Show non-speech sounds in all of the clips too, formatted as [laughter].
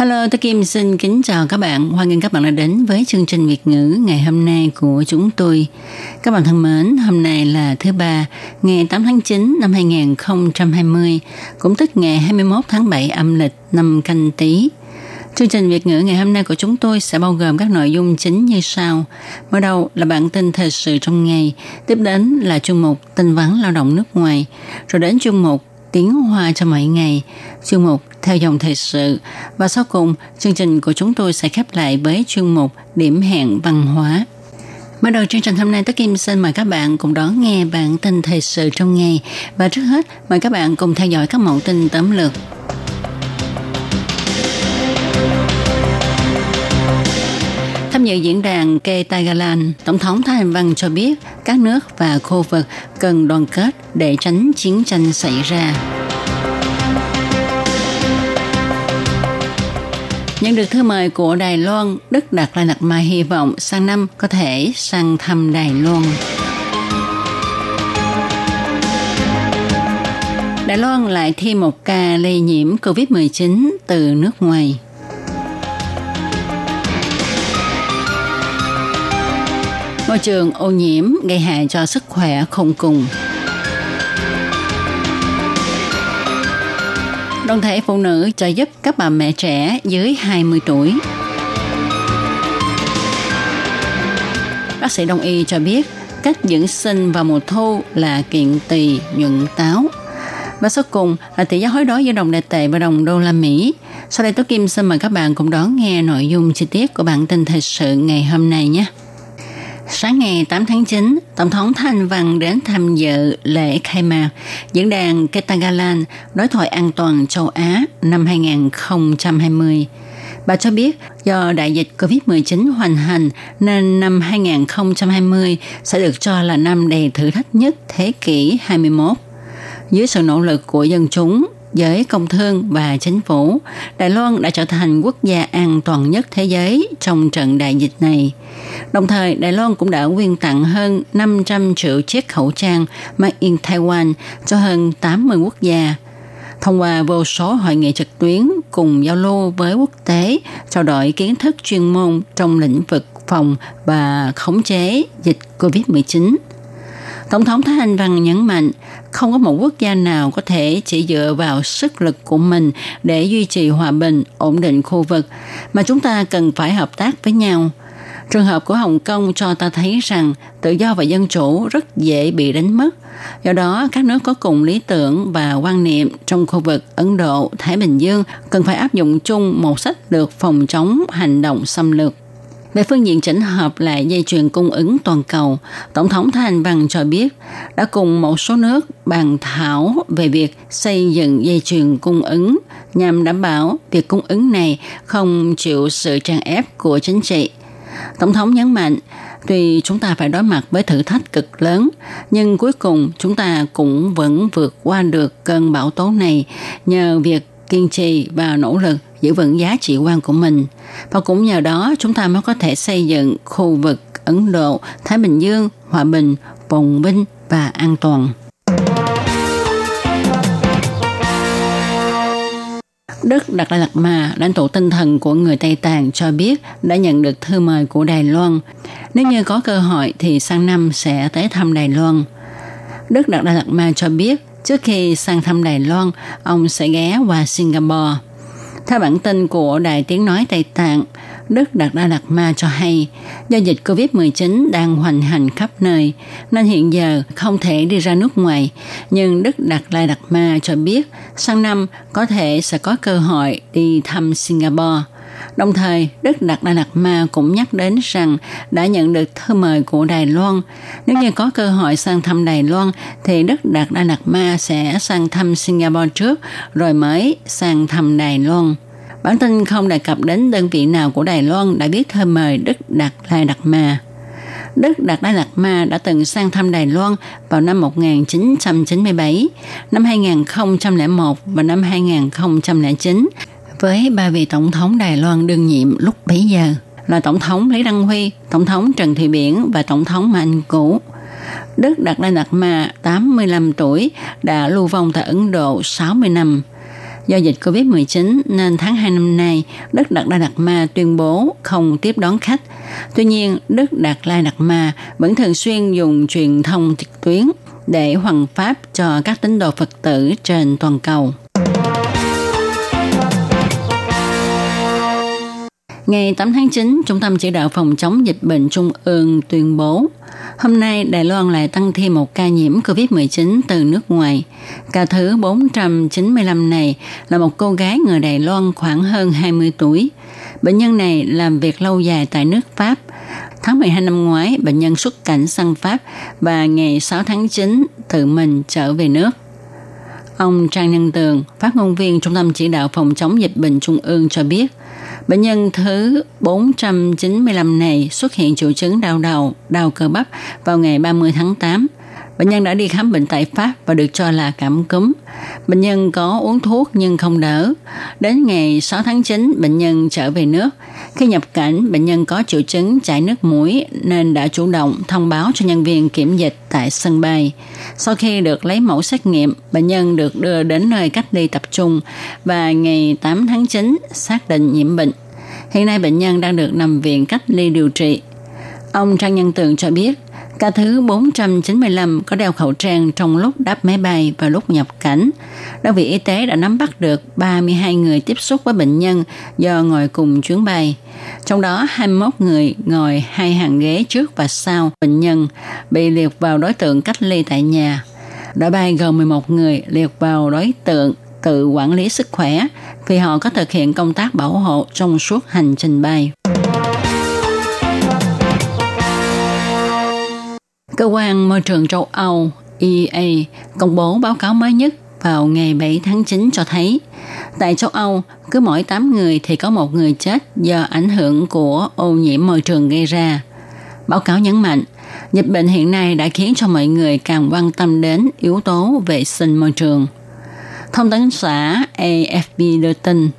Hello, tôi Kim xin kính chào các bạn. Hoan nghênh các bạn đã đến với chương trình Việt ngữ ngày hôm nay của chúng tôi. Các bạn thân mến, hôm nay là thứ ba, ngày 8 tháng 9 năm 2020, cũng tức ngày 21 tháng 7 âm lịch năm canh tí. Chương trình Việt ngữ ngày hôm nay của chúng tôi sẽ bao gồm các nội dung chính như sau. Mở đầu là bản tin thời sự trong ngày, tiếp đến là chuyên mục tin vắn lao động nước ngoài, rồi đến chuyên mục tiếng hoa cho mọi ngày, chuyên mục theo dòng thời sự và sau cùng chương trình của chúng tôi sẽ khép lại với chuyên mục điểm hẹn văn hóa. bắt đầu chương trình hôm nay, Tất Kim xin mời các bạn cùng đón nghe bản tin thời sự trong ngày và trước hết mời các bạn cùng theo dõi các mẫu tin tóm lược. Tham dự diễn đàn Kê Tagalan, Tổng thống Thái Anh Văn cho biết các nước và khu vực cần đoàn kết để tránh chiến tranh xảy ra. Nhận được thư mời của Đài Loan, Đức Đạt Lai Lạt Ma hy vọng sang năm có thể sang thăm Đài Loan. Đài Loan lại thêm một ca lây nhiễm COVID-19 từ nước ngoài. Môi trường ô nhiễm gây hại cho sức khỏe không cùng. Đoàn thể phụ nữ trợ giúp các bà mẹ trẻ dưới 20 tuổi. Bác sĩ Đông y cho biết, cách dưỡng sinh vào mùa thu là kiện tỳ nhuận táo. Và sau cùng là tỷ giá hối đoái giữa đồng đại tệ và đồng đô la Mỹ. Sau đây Tố Kim xin mời các bạn cùng đón nghe nội dung chi tiết của bản tin thời sự ngày hôm nay nhé. Sáng ngày 8 tháng 9, Tổng thống Thanh Văn đến tham dự lễ khai mạc diễn đàn Ketagalan đối thoại an toàn châu Á năm 2020. Bà cho biết do đại dịch COVID-19 hoành hành nên năm 2020 sẽ được cho là năm đầy thử thách nhất thế kỷ 21. Dưới sự nỗ lực của dân chúng, giới công thương và chính phủ, Đài Loan đã trở thành quốc gia an toàn nhất thế giới trong trận đại dịch này. Đồng thời, Đài Loan cũng đã quyên tặng hơn 500 triệu chiếc khẩu trang made in Taiwan cho hơn 80 quốc gia. Thông qua vô số hội nghị trực tuyến cùng giao lưu với quốc tế, trao đổi kiến thức chuyên môn trong lĩnh vực phòng và khống chế dịch COVID-19. Tổng thống Thái Anh Văn nhấn mạnh, không có một quốc gia nào có thể chỉ dựa vào sức lực của mình để duy trì hòa bình, ổn định khu vực, mà chúng ta cần phải hợp tác với nhau. Trường hợp của Hồng Kông cho ta thấy rằng tự do và dân chủ rất dễ bị đánh mất. Do đó, các nước có cùng lý tưởng và quan niệm trong khu vực Ấn Độ, Thái Bình Dương cần phải áp dụng chung một sách lược phòng chống hành động xâm lược. Về phương diện chỉnh hợp lại dây chuyền cung ứng toàn cầu, Tổng thống Thái Anh Văn cho biết đã cùng một số nước bàn thảo về việc xây dựng dây chuyền cung ứng nhằm đảm bảo việc cung ứng này không chịu sự trang ép của chính trị. Tổng thống nhấn mạnh, tuy chúng ta phải đối mặt với thử thách cực lớn, nhưng cuối cùng chúng ta cũng vẫn vượt qua được cơn bão tố này nhờ việc kiên trì và nỗ lực giữ vững giá trị quan của mình. Và cũng nhờ đó chúng ta mới có thể xây dựng khu vực Ấn Độ, Thái Bình Dương, hòa bình, phồn vinh và an toàn. Đức Đạt Lai Lạt Ma, lãnh tụ tinh thần của người Tây Tạng cho biết đã nhận được thư mời của Đài Loan. Nếu như có cơ hội thì sang năm sẽ tới thăm Đài Loan. Đức Đạt Lai Lạt Ma cho biết trước khi sang thăm Đài Loan, ông sẽ ghé qua Singapore. Theo bản tin của Đài Tiếng Nói Tây Tạng, Đức Đạt Đa Lạt Ma cho hay do dịch COVID-19 đang hoành hành khắp nơi nên hiện giờ không thể đi ra nước ngoài. Nhưng Đức Đạt Lai Đạt Ma cho biết sang năm có thể sẽ có cơ hội đi thăm Singapore. Đồng thời, Đức Đạt Đa Lạt Ma cũng nhắc đến rằng đã nhận được thư mời của Đài Loan. Nếu như có cơ hội sang thăm Đài Loan, thì Đức Đạt Đa Lạt Ma sẽ sang thăm Singapore trước, rồi mới sang thăm Đài Loan. Bản tin không đề cập đến đơn vị nào của Đài Loan đã viết thư mời Đức Đạt Lai Đạt Ma. Đức Đạt Lai Lạt Ma đã từng sang thăm Đài Loan vào năm 1997, năm 2001 và năm 2009 với ba vị tổng thống Đài Loan đương nhiệm lúc bấy giờ là Tổng thống Lý Đăng Huy, Tổng thống Trần Thị Biển và Tổng thống Mạnh Cũ. Đức Đạt Lai Lạt Ma, 85 tuổi, đã lưu vong tại Ấn Độ 60 năm. Do dịch Covid-19 nên tháng 2 năm nay, Đức Đạt Lai Đạt Ma tuyên bố không tiếp đón khách. Tuy nhiên, Đức Đạt Lai Đạt Ma vẫn thường xuyên dùng truyền thông trực tuyến để hoàn pháp cho các tín đồ Phật tử trên toàn cầu. Ngày 8 tháng 9, Trung tâm Chỉ đạo Phòng chống dịch bệnh Trung ương tuyên bố Hôm nay, Đài Loan lại tăng thêm một ca nhiễm COVID-19 từ nước ngoài. Ca thứ 495 này là một cô gái người Đài Loan khoảng hơn 20 tuổi. Bệnh nhân này làm việc lâu dài tại nước Pháp. Tháng 12 năm ngoái, bệnh nhân xuất cảnh sang Pháp và ngày 6 tháng 9 tự mình trở về nước. Ông Trang Nhân Tường, phát ngôn viên Trung tâm Chỉ đạo Phòng chống dịch bệnh Trung ương cho biết, Bệnh nhân thứ 495 này xuất hiện triệu chứng đau đầu, đau cơ bắp vào ngày 30 tháng 8. Bệnh nhân đã đi khám bệnh tại Pháp và được cho là cảm cúm. Bệnh nhân có uống thuốc nhưng không đỡ. Đến ngày 6 tháng 9, bệnh nhân trở về nước. Khi nhập cảnh, bệnh nhân có triệu chứng chảy nước mũi nên đã chủ động thông báo cho nhân viên kiểm dịch tại sân bay. Sau khi được lấy mẫu xét nghiệm, bệnh nhân được đưa đến nơi cách ly tập trung và ngày 8 tháng 9 xác định nhiễm bệnh. Hiện nay bệnh nhân đang được nằm viện cách ly điều trị. Ông Trang Nhân Tường cho biết, Ca thứ 495 có đeo khẩu trang trong lúc đáp máy bay và lúc nhập cảnh. Đơn vị y tế đã nắm bắt được 32 người tiếp xúc với bệnh nhân do ngồi cùng chuyến bay. Trong đó 21 người ngồi hai hàng ghế trước và sau bệnh nhân bị liệt vào đối tượng cách ly tại nhà. Đội bay gồm 11 người liệt vào đối tượng tự quản lý sức khỏe vì họ có thực hiện công tác bảo hộ trong suốt hành trình bay. Cơ quan Môi trường châu Âu EA công bố báo cáo mới nhất vào ngày 7 tháng 9 cho thấy tại châu Âu cứ mỗi 8 người thì có một người chết do ảnh hưởng của ô nhiễm môi trường gây ra. Báo cáo nhấn mạnh, dịch bệnh hiện nay đã khiến cho mọi người càng quan tâm đến yếu tố vệ sinh môi trường. Thông tấn xã AFP đưa tin,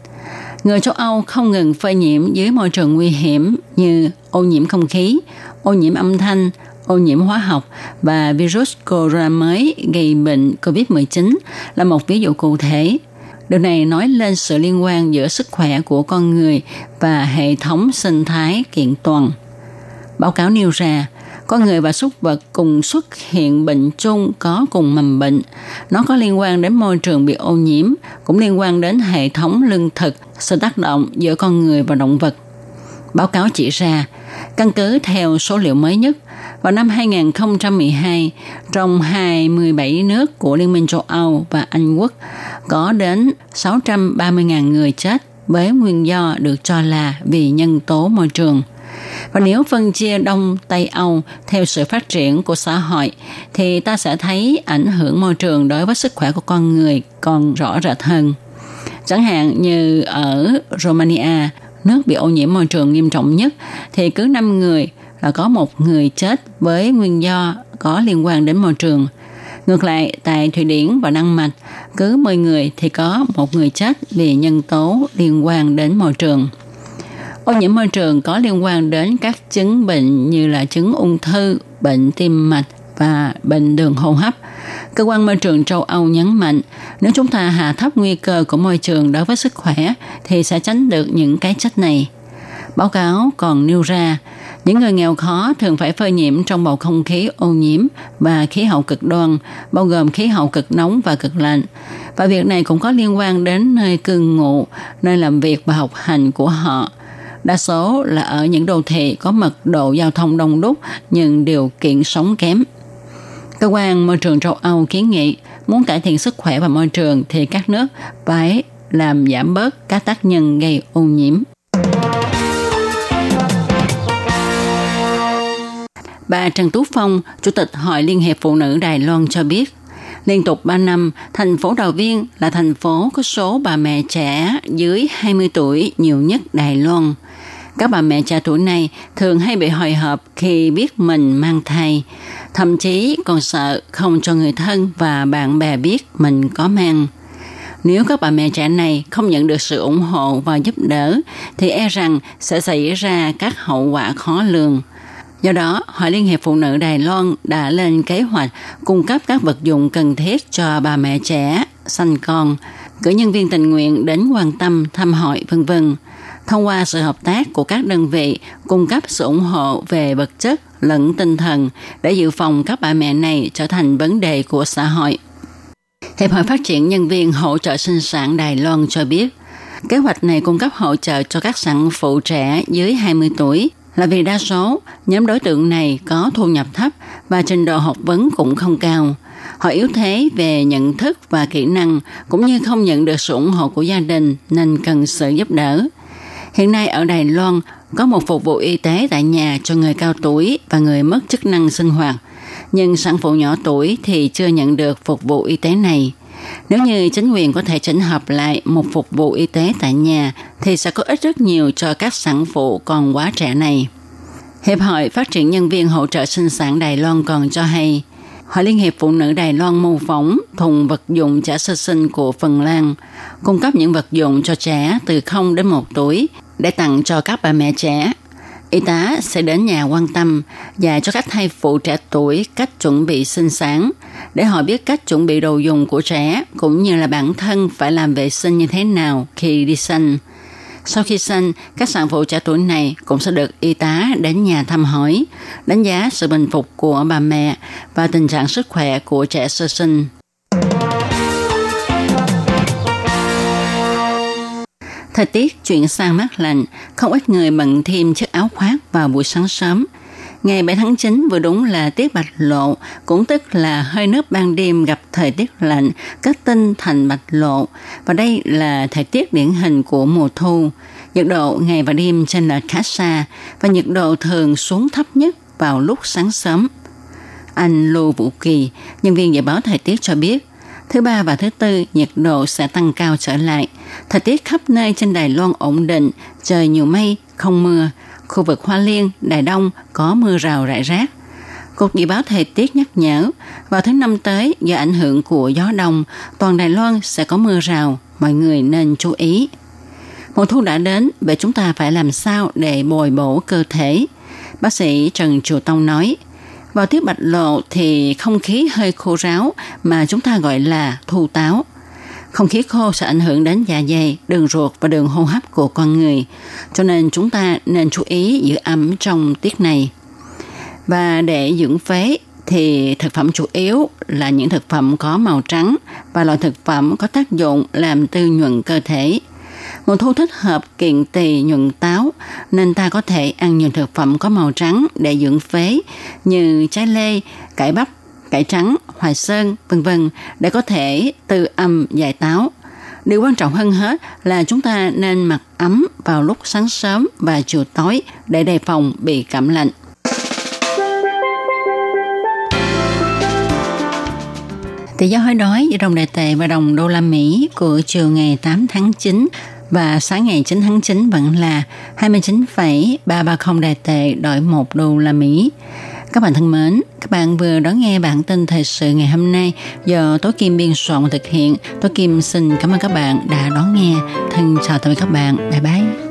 người châu Âu không ngừng phơi nhiễm dưới môi trường nguy hiểm như ô nhiễm không khí, ô nhiễm âm thanh, ô nhiễm hóa học và virus corona mới gây bệnh COVID-19 là một ví dụ cụ thể. Điều này nói lên sự liên quan giữa sức khỏe của con người và hệ thống sinh thái kiện toàn. Báo cáo nêu ra, con người và súc vật cùng xuất hiện bệnh chung có cùng mầm bệnh. Nó có liên quan đến môi trường bị ô nhiễm, cũng liên quan đến hệ thống lương thực, sự tác động giữa con người và động vật. Báo cáo chỉ ra, căn cứ theo số liệu mới nhất, vào năm 2012, trong 27 nước của Liên minh châu Âu và Anh Quốc, có đến 630.000 người chết với nguyên do được cho là vì nhân tố môi trường. Và nếu phân chia Đông Tây Âu theo sự phát triển của xã hội thì ta sẽ thấy ảnh hưởng môi trường đối với sức khỏe của con người còn rõ rệt hơn. Chẳng hạn như ở Romania, nước bị ô nhiễm môi trường nghiêm trọng nhất thì cứ 5 người là có một người chết với nguyên do có liên quan đến môi trường. Ngược lại, tại Thụy Điển và Đan Mạch, cứ 10 người thì có một người chết vì nhân tố liên quan đến môi trường. Ô nhiễm môi trường có liên quan đến các chứng bệnh như là chứng ung thư, bệnh tim mạch và bệnh đường hô hấp. Cơ quan môi trường châu Âu nhấn mạnh, nếu chúng ta hạ thấp nguy cơ của môi trường đối với sức khỏe thì sẽ tránh được những cái chất này. Báo cáo còn nêu ra, những người nghèo khó thường phải phơi nhiễm trong bầu không khí ô nhiễm và khí hậu cực đoan, bao gồm khí hậu cực nóng và cực lạnh. Và việc này cũng có liên quan đến nơi cư ngụ, nơi làm việc và học hành của họ. Đa số là ở những đô thị có mật độ giao thông đông đúc nhưng điều kiện sống kém. Cơ quan môi trường châu Âu kiến nghị muốn cải thiện sức khỏe và môi trường thì các nước phải làm giảm bớt các tác nhân gây ô nhiễm. Bà Trần Tú Phong, Chủ tịch Hội Liên hiệp Phụ nữ Đài Loan cho biết, Liên tục 3 năm, thành phố Đào Viên là thành phố có số bà mẹ trẻ dưới 20 tuổi nhiều nhất Đài Loan. Các bà mẹ trẻ tuổi này thường hay bị hồi hộp khi biết mình mang thai, thậm chí còn sợ không cho người thân và bạn bè biết mình có mang. Nếu các bà mẹ trẻ này không nhận được sự ủng hộ và giúp đỡ, thì e rằng sẽ xảy ra các hậu quả khó lường. Do đó, Hội Liên hiệp Phụ nữ Đài Loan đã lên kế hoạch cung cấp các vật dụng cần thiết cho bà mẹ trẻ, sanh con, cử nhân viên tình nguyện đến quan tâm, thăm hỏi, vân vân. Thông qua sự hợp tác của các đơn vị cung cấp sự ủng hộ về vật chất lẫn tinh thần để dự phòng các bà mẹ này trở thành vấn đề của xã hội. Hiệp hội Phát triển Nhân viên Hỗ trợ Sinh sản Đài Loan cho biết, kế hoạch này cung cấp hỗ trợ cho các sản phụ trẻ dưới 20 tuổi là vì đa số nhóm đối tượng này có thu nhập thấp và trình độ học vấn cũng không cao. Họ yếu thế về nhận thức và kỹ năng cũng như không nhận được sự ủng hộ của gia đình nên cần sự giúp đỡ. Hiện nay ở Đài Loan có một phục vụ y tế tại nhà cho người cao tuổi và người mất chức năng sinh hoạt – nhưng sản phụ nhỏ tuổi thì chưa nhận được phục vụ y tế này. Nếu như chính quyền có thể chỉnh hợp lại một phục vụ y tế tại nhà thì sẽ có ích rất nhiều cho các sản phụ còn quá trẻ này. Hiệp hội Phát triển Nhân viên Hỗ trợ Sinh sản Đài Loan còn cho hay, Hội Liên hiệp Phụ nữ Đài Loan mô phỏng thùng vật dụng trẻ sơ sinh của Phần Lan, cung cấp những vật dụng cho trẻ từ 0 đến 1 tuổi để tặng cho các bà mẹ trẻ Y tá sẽ đến nhà quan tâm và cho các thai phụ trẻ tuổi cách chuẩn bị sinh sản để họ biết cách chuẩn bị đồ dùng của trẻ cũng như là bản thân phải làm vệ sinh như thế nào khi đi sinh. Sau khi sinh, các sản phụ trẻ tuổi này cũng sẽ được y tá đến nhà thăm hỏi, đánh giá sự bình phục của bà mẹ và tình trạng sức khỏe của trẻ sơ sinh. Thời tiết chuyển sang mát lạnh, không ít người bận thêm chiếc áo khoác vào buổi sáng sớm. Ngày 7 tháng 9 vừa đúng là tiết bạch lộ, cũng tức là hơi nước ban đêm gặp thời tiết lạnh, kết tinh thành bạch lộ. Và đây là thời tiết điển hình của mùa thu. Nhiệt độ ngày và đêm trên lệch khá xa và nhiệt độ thường xuống thấp nhất vào lúc sáng sớm. Anh Lô Vũ Kỳ, nhân viên dự báo thời tiết cho biết, Thứ ba và thứ tư, nhiệt độ sẽ tăng cao trở lại. Thời tiết khắp nơi trên Đài Loan ổn định, trời nhiều mây, không mưa. Khu vực Hoa Liên, Đài Đông có mưa rào rải rác. Cục dự báo thời tiết nhắc nhở, vào tháng năm tới, do ảnh hưởng của gió đông, toàn Đài Loan sẽ có mưa rào, mọi người nên chú ý. Mùa thu đã đến, vậy chúng ta phải làm sao để bồi bổ cơ thể? Bác sĩ Trần Triều Tông nói – vào tiết bạch lộ thì không khí hơi khô ráo mà chúng ta gọi là thu táo. Không khí khô sẽ ảnh hưởng đến dạ dày, đường ruột và đường hô hấp của con người. Cho nên chúng ta nên chú ý giữ ấm trong tiết này. Và để dưỡng phế thì thực phẩm chủ yếu là những thực phẩm có màu trắng và loại thực phẩm có tác dụng làm tư nhuận cơ thể. Mùa thu thích hợp kiện tỳ nhuận táo nên ta có thể ăn nhiều thực phẩm có màu trắng để dưỡng phế như trái lê, cải bắp, cải trắng, hoài sơn, vân vân để có thể từ âm giải táo. Điều quan trọng hơn hết là chúng ta nên mặc ấm vào lúc sáng sớm và chiều tối để đề phòng bị cảm lạnh. Tỷ giá hối đoái giữa đồng đại tệ và đồng đô la Mỹ của chiều ngày 8 tháng 9 và sáng ngày 9 tháng 9 vẫn là 29,330 đại tệ đổi 1 đô la Mỹ. Các bạn thân mến, các bạn vừa đón nghe bản tin thời sự ngày hôm nay do Tố Kim biên soạn thực hiện. Tố Kim xin cảm ơn các bạn đã đón nghe. Thân chào tạm biệt các bạn. Bye bye.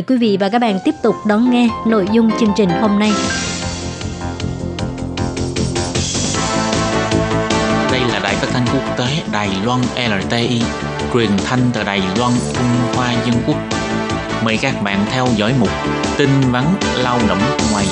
quý vị và các bạn tiếp tục đón nghe nội dung chương trình hôm nay. Đây là đài phát thanh quốc tế Đài Loan LTI, truyền thanh từ Đài Loan, Trung Hoa Dân Quốc. Mời các bạn theo dõi mục tin vắn lao động ngoài.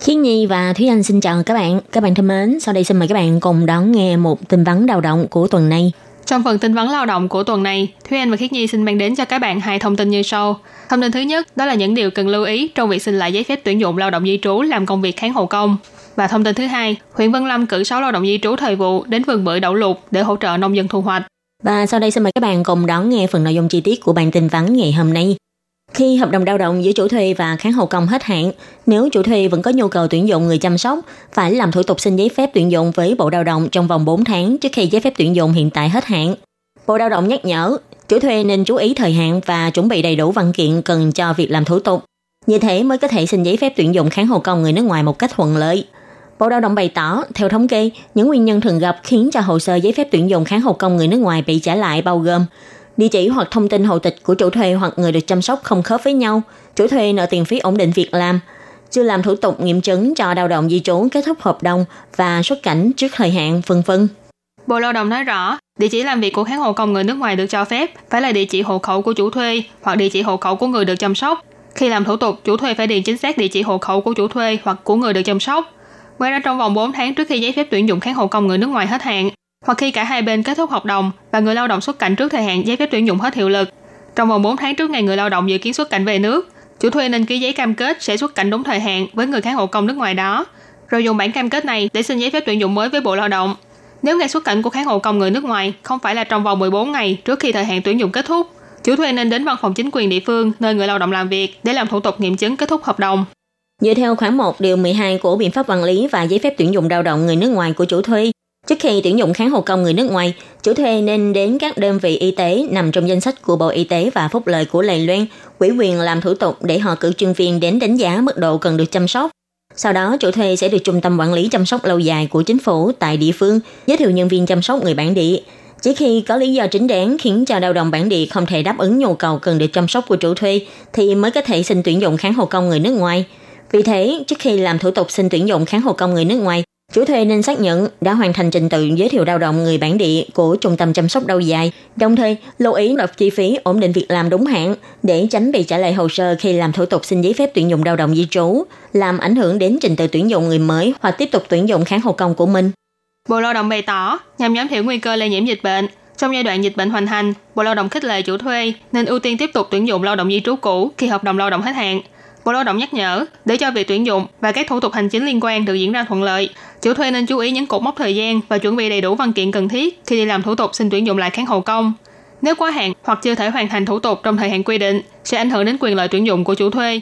Khiết Nhi và Thúy Anh xin chào các bạn. Các bạn thân mến, sau đây xin mời các bạn cùng đón nghe một tin vắn đào động của tuần này. Trong phần tin vấn lao động của tuần này, Thúy Anh và Khiết Nhi xin mang đến cho các bạn hai thông tin như sau. Thông tin thứ nhất, đó là những điều cần lưu ý trong việc xin lại giấy phép tuyển dụng lao động di trú làm công việc kháng hộ công. Và thông tin thứ hai, huyện Vân Lâm cử 6 lao động di trú thời vụ đến vườn bưởi đậu lục để hỗ trợ nông dân thu hoạch. Và sau đây xin mời các bạn cùng đón nghe phần nội dung chi tiết của bản tin vắn ngày hôm nay. Khi hợp đồng lao động giữa chủ thuê và kháng hộ công hết hạn, nếu chủ thuê vẫn có nhu cầu tuyển dụng người chăm sóc, phải làm thủ tục xin giấy phép tuyển dụng với Bộ Lao động trong vòng 4 tháng trước khi giấy phép tuyển dụng hiện tại hết hạn. Bộ Lao động nhắc nhở, chủ thuê nên chú ý thời hạn và chuẩn bị đầy đủ văn kiện cần cho việc làm thủ tục. Như thế mới có thể xin giấy phép tuyển dụng kháng hộ công người nước ngoài một cách thuận lợi. Bộ Lao động bày tỏ, theo thống kê, những nguyên nhân thường gặp khiến cho hồ sơ giấy phép tuyển dụng kháng hộ công người nước ngoài bị trả lại bao gồm địa chỉ hoặc thông tin hộ tịch của chủ thuê hoặc người được chăm sóc không khớp với nhau, chủ thuê nợ tiền phí ổn định việc làm, chưa làm thủ tục nghiệm chứng cho lao động di trú kết thúc hợp đồng và xuất cảnh trước thời hạn, vân vân. Bộ Lao động nói rõ, địa chỉ làm việc của kháng hộ công người nước ngoài được cho phép phải là địa chỉ hộ khẩu của chủ thuê hoặc địa chỉ hộ khẩu của người được chăm sóc. Khi làm thủ tục, chủ thuê phải điền chính xác địa chỉ hộ khẩu của chủ thuê hoặc của người được chăm sóc. Ngoài ra trong vòng 4 tháng trước khi giấy phép tuyển dụng kháng hộ công người nước ngoài hết hạn, hoặc khi cả hai bên kết thúc hợp đồng và người lao động xuất cảnh trước thời hạn giấy phép tuyển dụng hết hiệu lực. Trong vòng 4 tháng trước ngày người lao động dự kiến xuất cảnh về nước, chủ thuê nên ký giấy cam kết sẽ xuất cảnh đúng thời hạn với người kháng hộ công nước ngoài đó, rồi dùng bản cam kết này để xin giấy phép tuyển dụng mới với Bộ Lao động. Nếu ngày xuất cảnh của kháng hộ công người nước ngoài không phải là trong vòng 14 ngày trước khi thời hạn tuyển dụng kết thúc, chủ thuê nên đến văn phòng chính quyền địa phương nơi người lao động làm việc để làm thủ tục nghiệm chứng kết thúc hợp đồng. Dựa theo khoản 1 điều 12 của biện pháp quản lý và giấy phép tuyển dụng lao động người nước ngoài của chủ thuê, Trước khi tuyển dụng kháng hộ công người nước ngoài, chủ thuê nên đến các đơn vị y tế nằm trong danh sách của Bộ Y tế và Phúc lợi của Lầy Loan, quỹ quyền làm thủ tục để họ cử chuyên viên đến đánh giá mức độ cần được chăm sóc. Sau đó, chủ thuê sẽ được Trung tâm Quản lý Chăm sóc Lâu dài của chính phủ tại địa phương giới thiệu nhân viên chăm sóc người bản địa. Chỉ khi có lý do chính đáng khiến cho lao động bản địa không thể đáp ứng nhu cầu cần được chăm sóc của chủ thuê thì mới có thể xin tuyển dụng kháng hộ công người nước ngoài. Vì thế, trước khi làm thủ tục xin tuyển dụng kháng hộ công người nước ngoài, Chủ thuê nên xác nhận đã hoàn thành trình tự giới thiệu lao động người bản địa của trung tâm chăm sóc đau dài, đồng thời lưu ý nộp chi phí ổn định việc làm đúng hạn để tránh bị trả lại hồ sơ khi làm thủ tục xin giấy phép tuyển dụng lao động di trú, làm ảnh hưởng đến trình tự tuyển dụng người mới hoặc tiếp tục tuyển dụng kháng hộ công của mình. Bộ Lao động bày tỏ, nhằm giảm thiểu nguy cơ lây nhiễm dịch bệnh, trong giai đoạn dịch bệnh hoành hành, Bộ Lao động khích lệ chủ thuê nên ưu tiên tiếp tục tuyển dụng lao động di trú cũ khi hợp đồng lao động hết hạn. Bộ Lao động nhắc nhở, để cho việc tuyển dụng và các thủ tục hành chính liên quan được diễn ra thuận lợi, chủ thuê nên chú ý những cột mốc thời gian và chuẩn bị đầy đủ văn kiện cần thiết khi đi làm thủ tục xin tuyển dụng lại kháng hộ công. Nếu quá hạn hoặc chưa thể hoàn thành thủ tục trong thời hạn quy định, sẽ ảnh hưởng đến quyền lợi tuyển dụng của chủ thuê.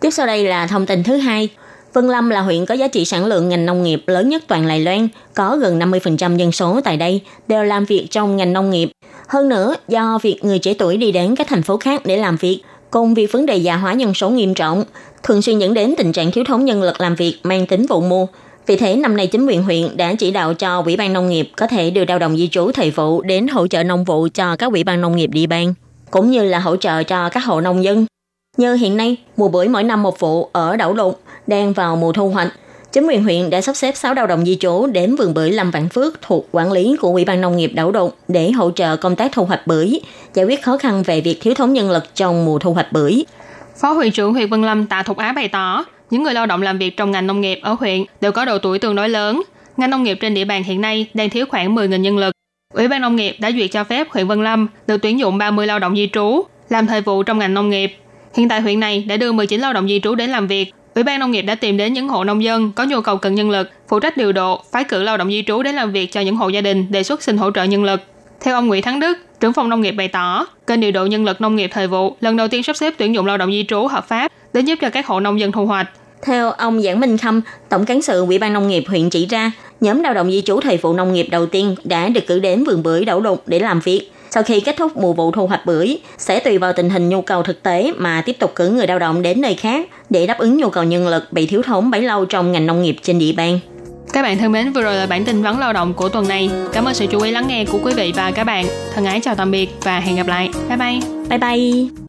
Tiếp sau đây là thông tin thứ hai. Vân Lâm là huyện có giá trị sản lượng ngành nông nghiệp lớn nhất toàn Đài Loan, có gần 50% dân số tại đây đều làm việc trong ngành nông nghiệp. Hơn nữa, do việc người trẻ tuổi đi đến các thành phố khác để làm việc, cùng việc vấn đề già hóa nhân số nghiêm trọng, thường xuyên dẫn đến tình trạng thiếu thốn nhân lực làm việc mang tính vụ mua. Vì thế, năm nay chính quyền huyện đã chỉ đạo cho Ủy ban Nông nghiệp có thể đưa lao động di trú thời vụ đến hỗ trợ nông vụ cho các ủy ban nông nghiệp địa bàn, cũng như là hỗ trợ cho các hộ nông dân. Như hiện nay, mùa bưởi mỗi năm một vụ ở đảo lục đang vào mùa thu hoạch. Chính quyền huyện đã sắp xếp 6 lao động di trú đến vườn bưởi Lâm Vạn Phước thuộc quản lý của Ủy ban Nông nghiệp đảo Đột để hỗ trợ công tác thu hoạch bưởi, giải quyết khó khăn về việc thiếu thốn nhân lực trong mùa thu hoạch bưởi. Phó huyện trưởng huyện Vân Lâm Tạ Thục Á bày tỏ, những người lao động làm việc trong ngành nông nghiệp ở huyện đều có độ tuổi tương đối lớn. Ngành nông nghiệp trên địa bàn hiện nay đang thiếu khoảng 10.000 nhân lực. Ủy ban nông nghiệp đã duyệt cho phép huyện Vân Lâm được tuyển dụng 30 lao động di trú làm thời vụ trong ngành nông nghiệp. Hiện tại huyện này đã đưa 19 lao động di trú đến làm việc. Ủy ban nông nghiệp đã tìm đến những hộ nông dân có nhu cầu cần nhân lực, phụ trách điều độ, phái cử lao động di trú đến làm việc cho những hộ gia đình đề xuất xin hỗ trợ nhân lực. Theo ông Nguyễn Thắng Đức, trưởng phòng nông nghiệp bày tỏ, kênh điều độ nhân lực nông nghiệp thời vụ lần đầu tiên sắp xếp tuyển dụng lao động di trú hợp pháp để giúp cho các hộ nông dân thu hoạch. Theo ông Giảng Minh Khâm, Tổng cán sự Ủy ban Nông nghiệp huyện chỉ ra, nhóm lao động di trú thời vụ nông nghiệp đầu tiên đã được cử đến vườn bưởi đậu đục để làm việc. Sau khi kết thúc mùa vụ thu hoạch bưởi, sẽ tùy vào tình hình nhu cầu thực tế mà tiếp tục cử người lao động đến nơi khác để đáp ứng nhu cầu nhân lực bị thiếu thốn bấy lâu trong ngành nông nghiệp trên địa bàn. Các bạn thân mến, vừa rồi là bản tin vắn lao động của tuần này. Cảm ơn sự chú ý lắng nghe của quý vị và các bạn. Thân ái chào tạm biệt và hẹn gặp lại. Bye bye. Bye bye.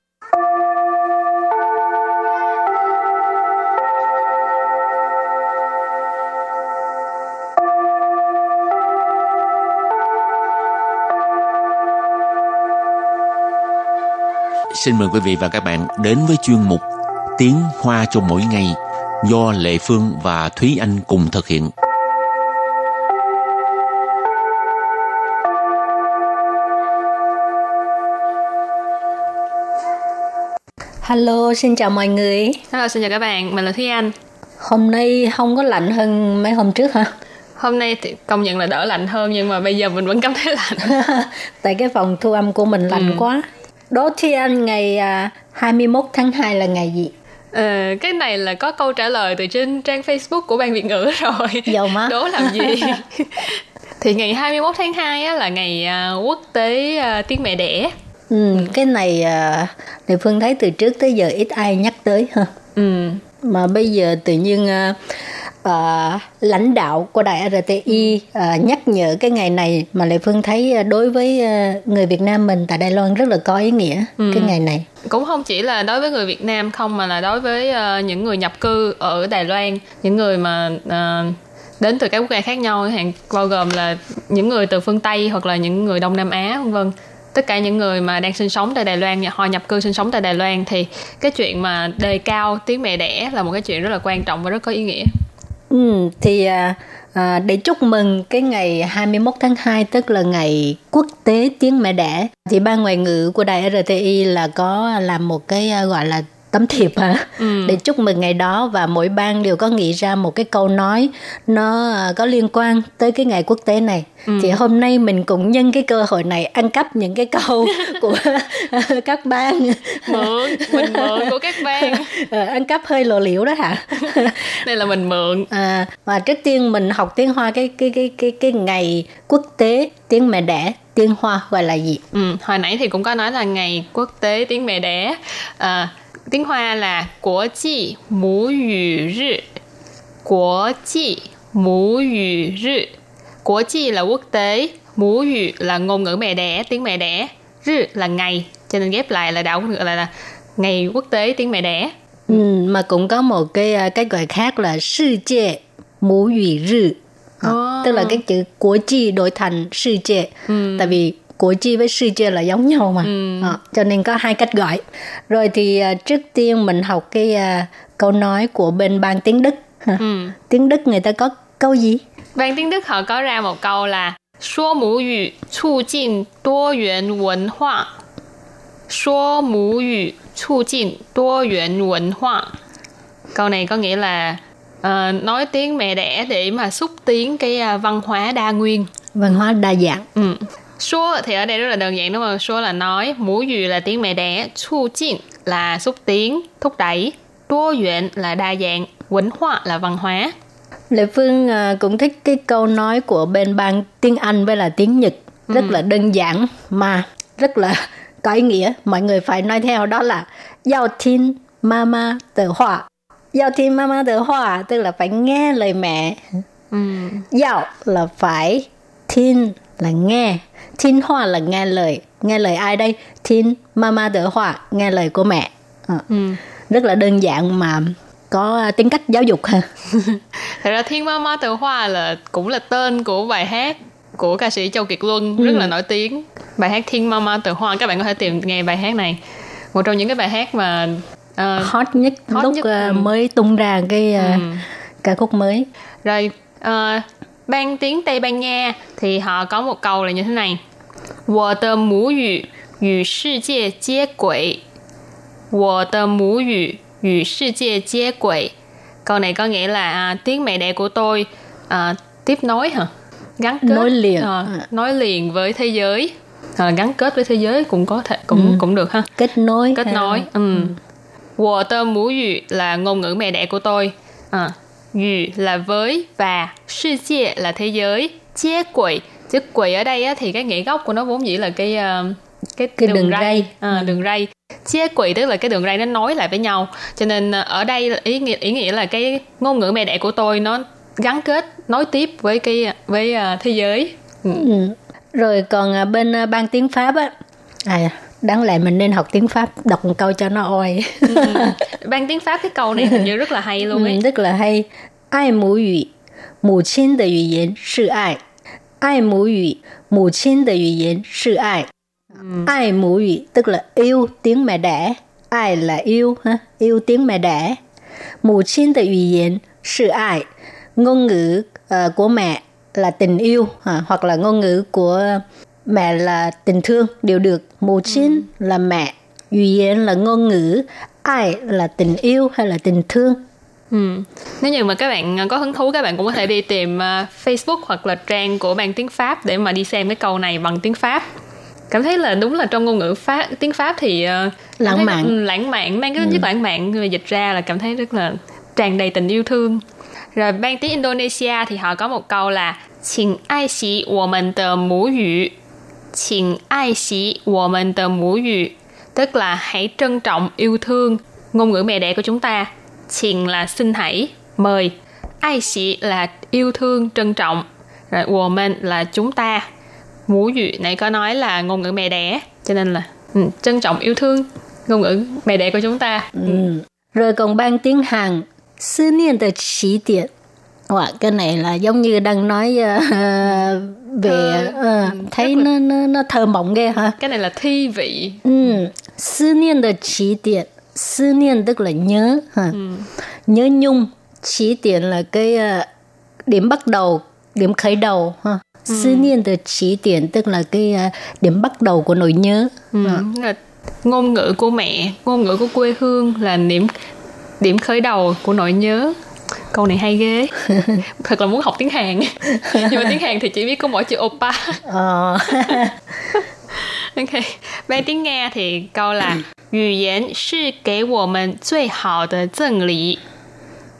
Xin mời quý vị và các bạn đến với chuyên mục Tiếng Hoa cho mỗi ngày do Lệ Phương và Thúy Anh cùng thực hiện. Hello, xin chào mọi người. Hello, xin chào các bạn. Mình là Thúy Anh. Hôm nay không có lạnh hơn mấy hôm trước hả? Hôm nay thì công nhận là đỡ lạnh hơn nhưng mà bây giờ mình vẫn cảm thấy lạnh. [laughs] Tại cái phòng thu âm của mình lạnh ừ. quá. Đố Thúy Anh ngày à, 21 tháng 2 là ngày gì? Ờ, cái này là có câu trả lời từ trên trang Facebook của Ban Việt ngữ [laughs] rồi. Dầu má. Đố làm gì? [laughs] thì ngày 21 tháng 2 á, là ngày à, quốc tế à, tiếng mẹ đẻ. Ừ, cái này à, địa phương thấy từ trước tới giờ ít ai nhắc tới ha. Ừ. Mà bây giờ tự nhiên à, uh, lãnh đạo của đài RTI uh, nhắc nhở cái ngày này mà Lệ Phương thấy đối với uh, người Việt Nam mình tại Đài Loan rất là có ý nghĩa ừ. cái ngày này. Cũng không chỉ là đối với người Việt Nam không mà là đối với uh, những người nhập cư ở Đài Loan, những người mà uh, đến từ các quốc gia khác nhau hạn bao gồm là những người từ phương Tây hoặc là những người Đông Nam Á vân vân tất cả những người mà đang sinh sống tại Đài Loan họ nhập cư sinh sống tại Đài Loan thì cái chuyện mà đề cao tiếng mẹ đẻ là một cái chuyện rất là quan trọng và rất có ý nghĩa. Ừ, thì à, à, để chúc mừng cái ngày 21 tháng 2 tức là ngày quốc tế tiếng mẹ đẻ thì ban ngoại ngữ của đài RTI là có à, làm một cái à, gọi là tấm thiệp hả? Ừ. để chúc mừng ngày đó và mỗi bang đều có nghĩ ra một cái câu nói nó à, có liên quan tới cái ngày quốc tế này. Ừ. thì hôm nay mình cũng nhân cái cơ hội này ăn cắp những cái câu [laughs] của [laughs] các bang mượn mình mượn của các bang [laughs] à, ăn cắp hơi lộ liễu đó hả? Đây là mình mượn. À và trước tiên mình học tiếng hoa cái cái cái cái cái ngày quốc tế tiếng mẹ đẻ. Tiếng hoa gọi là gì? Ừ hồi nãy thì cũng có nói là ngày quốc tế tiếng mẹ đẻ. À, tiếng Hoa là Quốc tế Mũ ngữ Rư. Quốc tế Mũ ngữ Rư. Quốc tế là quốc tế, Mũ ngữ là ngôn ngữ mẹ đẻ, tiếng mẹ đẻ, Rư là ngày, cho nên ghép lại là đảo là, là, là ngày quốc tế tiếng mẹ đẻ. Ừ, mà cũng có một cái à, cái gọi khác là世界母语日. À, tức là cái chữ quốc tế đổi thành世界. Ừ. Tại vì của chi với sư chia là giống nhau mà ừ. à, cho nên có hai cách gọi rồi thì uh, trước tiên mình học cái uh, câu nói của bên ban tiếng đức [laughs] ừ. tiếng đức người ta có câu gì ban tiếng đức họ có ra một câu là 说母语促进多元文化说母语促进多元文化 câu này có nghĩa là uh, nói tiếng mẹ đẻ để mà xúc tiến cái uh, văn hóa đa nguyên văn hóa đa dạng ừ. Số thì ở đây rất là đơn giản đúng không? Số là nói, mũ dùy là tiếng mẹ đẻ, chu jin là xúc tiến, thúc đẩy, đua duyện là đa dạng, quấn hóa là văn hóa. Lệ Phương à, cũng thích cái câu nói của bên bang tiếng Anh với là tiếng Nhật rất ừ. là đơn giản mà rất là [laughs] có ý nghĩa mọi người phải nói theo đó là giao tin mama tờ họa giao tin mama tờ họa tức là phải nghe lời mẹ ừ. giao là phải tin là nghe Tin hoa là nghe lời. Nghe lời ai đây? Tin mama đỡ hoa, nghe lời của mẹ. À. Ừ. Rất là đơn giản mà có tính cách giáo dục ha. [laughs] Thật ra Thiên Mama Tự Hoa là cũng là tên của bài hát của ca sĩ Châu Kiệt Luân ừ. rất là nổi tiếng. Bài hát Thiên Mama Tự Hoa các bạn có thể tìm nghe bài hát này. Một trong những cái bài hát mà uh, hot nhất hot lúc nhất, uh, mới tung ra cái uh, ừ. ca khúc mới. Rồi uh, ban tiếng Tây Ban Nha thì họ có một câu là như thế này. 我的母语与世界接轨。我的母语与世界接轨。Câu này có nghĩa là à, tiếng mẹ đẻ của tôi à, tiếp nối hả? Gắn kết nối liền à, nói liền với thế giới. À, gắn kết với thế giới cũng có thể cũng ừ. cũng được ha. Kết nối kết nối. Ừ. ừ. 我的母语 là ngôn ngữ mẹ đẻ của tôi. À, ngữ là với và 世界 là thế giới. Chia quỷ, chữ quỷ ở đây á, thì cái nghĩa gốc của nó vốn dĩ là cái uh, cái, Cái đường ray. À, đường ray. Chia quỷ tức là cái đường ray nó nối lại với nhau. Cho nên uh, ở đây ý nghĩa ý nghĩa là cái ngôn ngữ mẹ đẻ của tôi nó gắn kết nối tiếp với cái với uh, thế giới. Ừ. Ừ. Rồi còn bên à, ban tiếng Pháp á, à, đáng lẽ mình nên học tiếng pháp đọc một câu cho nó oi. Ừ. ban tiếng pháp cái câu này hình như rất là hay luôn ấy. Ừ, rất là hay. Ai mù ủy mù chín de yu yến sư ai? Ai mù ủy mù chín de yu yến sư ai? Ừ. Ai mù ủy tức là yêu tiếng mẹ đẻ. Ai là yêu ha yêu tiếng mẹ đẻ. Mù chín de yu yến sư ai? Ngôn ngữ uh, của mẹ là tình yêu ha? hoặc là ngôn ngữ của mẹ là tình thương đều được mù chín ừ. là mẹ dù yên là ngôn ngữ ai là tình yêu hay là tình thương Ừ. Nếu như mà các bạn có hứng thú các bạn cũng có thể đi tìm uh, Facebook hoặc là trang của ban tiếng Pháp để mà đi xem cái câu này bằng tiếng Pháp cảm thấy là đúng là trong ngôn ngữ pháp tiếng pháp thì uh, lãng mạn ừ, lãng mạn mang cái tính chất ừ. lãng mạn người dịch ra là cảm thấy rất là tràn đầy tình yêu thương rồi ban tiếng Indonesia thì họ có một câu là xin ai sĩ của mình tờ mũ ngữ 请爱惜我们的母语，tức là hãy trân trọng yêu thương ngôn ngữ mẹ đẻ của chúng ta.请là xin hãy, mời. Ai sĩ là yêu thương, trân trọng. Rồi woman là chúng ta. Ngũ dụ này có nói là ngôn ngữ mẹ đẻ. Cho nên là ừ, trân trọng yêu thương ngôn ngữ mẹ đẻ của chúng ta. Ừ. Rồi còn ban tiếng Hàn, Sư niên từ chỉ điểm. Wow, cái này là giống như đang nói ờ, về ờ, thấy nó, nó nó thơ mộng ghê hả? Cái này là thi vị. Ừ, sư niên từ chỉ điểm. Sư niên tức là nhớ ha. Nhớ nhung, chỉ điểm là cái ờ, điểm bắt đầu, điểm khởi đầu ha. Sư niên từ chỉ điểm tức là cái ờ, điểm bắt đầu của nỗi nhớ. Ừ, là ngôn ngữ của mẹ, ngôn ngữ của quê hương là điểm điểm khởi đầu của nỗi nhớ Câu này hay ghê. [laughs] Thật là muốn học tiếng Hàn. Nhưng mà tiếng Hàn thì chỉ biết có mỗi chữ oppa. Ờ. [laughs] OK，ban tiếng Nga thì câu là 语言是给我们最好的赠礼。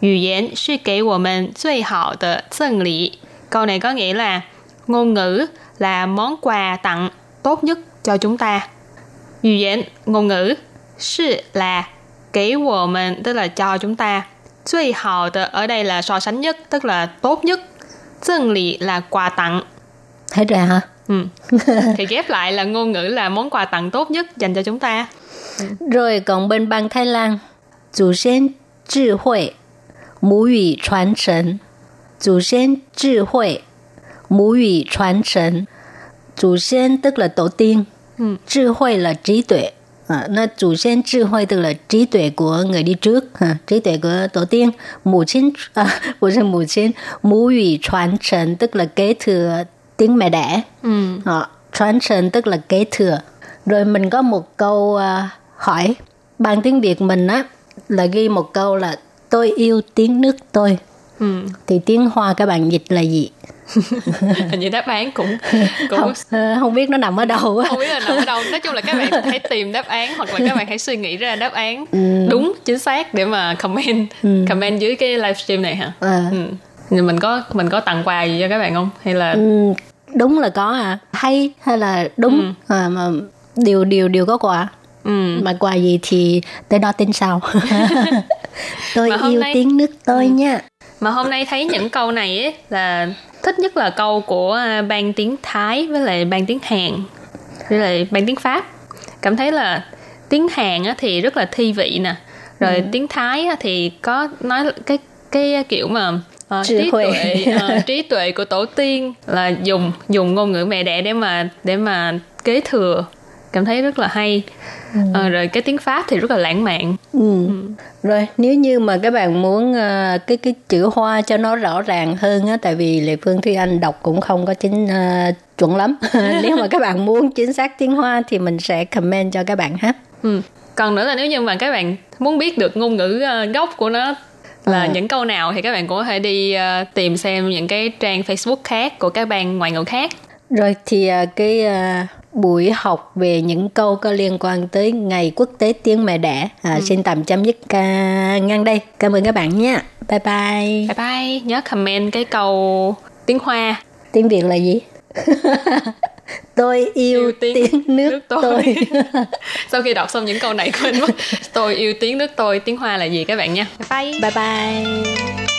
语言是给我们最好的赠礼。Câu này có nghĩa là ngôn ngữ là món quà tặng tốt nhất cho chúng ta. 语言 ngôn ngữ, 是 là 给我们 tức là cho chúng ta. 最好的 ở đây là so sánh nhất, tức là tốt nhất. 赠礼 là quà tặng. Thấy rồi hả? Ừ. [laughs] thì ghép lại là ngôn ngữ là món quà tặng tốt nhất dành cho chúng ta. Rồi còn bên bang Thái Lan, Chủ sen trí huệ,母语传承. Chủ sen trí huệ,母语传承. Chủ sen tức là tổ tiên, Ừ. trí huệ là trí tuệ. À, nó chủ sen trí huệ tức là trí tuệ của người đi trước, ha, trí tuệ của tổ tiên. Mù chín, à, không phải mù chín, mù语传承 tức là kế thừa tiếng mẹ đẻ. Ừ. Ờ, truyền承tức là kế thừa. Rồi mình có một câu à, hỏi bằng tiếng Việt mình á là ghi một câu là tôi yêu tiếng nước tôi. Ừ. Thì tiếng Hoa các bạn dịch là gì? [laughs] Hình như đáp án cũng cũng Không, ờ, không biết nó nằm ở đâu á. không biết là nằm ở đâu. Nói chung là các bạn [laughs] hãy tìm đáp án hoặc là các bạn hãy suy nghĩ ra đáp án đúng chính xác để mà comment comment dưới cái livestream này hả? Ờ. Ừ. Nhưng mình có mình có tặng quà gì cho các bạn không? Hay là Ừ, đúng là có à. Hay hay là đúng à, mà điều điều điều có quà. ừ. Mà quà gì thì tới đó tính sau. [laughs] tôi yêu nay- tiếng nước tôi nha. Mà hôm nay thấy những câu này ấy là thích nhất là câu của à, ban tiếng Thái với lại ban tiếng Hàn với lại ban tiếng Pháp. Cảm thấy là tiếng Hàn thì rất là thi vị nè. Rồi tiếng Thái thì có nói cái cái kiểu mà 智 trí tuệ ờ, [laughs] trí tuệ của tổ tiên là dùng dùng ngôn ngữ mẹ đẻ để mà để mà kế thừa cảm thấy rất là hay Ờ, rồi cái tiếng pháp thì rất là lãng mạn Ừ. Rồi nếu như mà các bạn muốn ờ, cái cái chữ hoa cho nó rõ ràng hơn á, tại vì Lệ Phương Thúy Anh đọc cũng không có chính ờ, chuẩn lắm. [laughs] [laughs] nếu mà các bạn muốn chính xác tiếng Hoa thì mình sẽ comment cho các bạn ha. Ừ. Còn nữa là nếu như mà các bạn muốn biết được ngôn ngữ ờ, gốc của nó là Ờ. những câu nào thì các bạn cũng có thể đi ờ, tìm xem những cái trang Facebook khác của các bang ngoại ngữ khác. Rồi thì ờ, cái ờ, buổi học về những câu có liên quan tới ngày quốc tế tiếng mẹ đẻ. À, ừ. Xin tạm chấm dứt ca ngang đây. Cảm ơn các bạn nha. Bye bye. Bye bye. Nhớ comment cái câu tiếng Hoa. Tiếng Việt là gì? [laughs] tôi yêu, yêu tiếng, tiếng nước, nước tôi, tôi. [laughs] sau khi đọc xong những câu này quên mất [laughs] tôi yêu tiếng nước tôi tiếng hoa là gì các bạn nha bye bye bye, bye.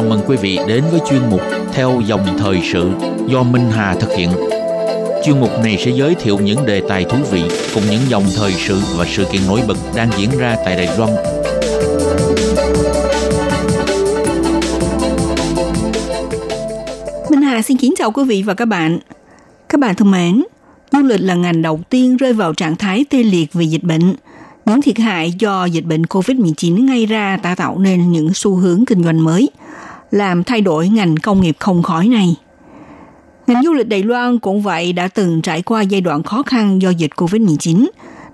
Chào mừng quý vị đến với chuyên mục Theo dòng thời sự do Minh Hà thực hiện. Chuyên mục này sẽ giới thiệu những đề tài thú vị cùng những dòng thời sự và sự kiện nổi bật đang diễn ra tại Đài Loan. Minh Hà xin kính chào quý vị và các bạn. Các bạn thân mến, du lịch là ngành đầu tiên rơi vào trạng thái tê liệt vì dịch bệnh. Những thiệt hại do dịch bệnh COVID-19 gây ra đã tạo nên những xu hướng kinh doanh mới – làm thay đổi ngành công nghiệp không khói này. Ngành du lịch Đài Loan cũng vậy đã từng trải qua giai đoạn khó khăn do dịch COVID-19,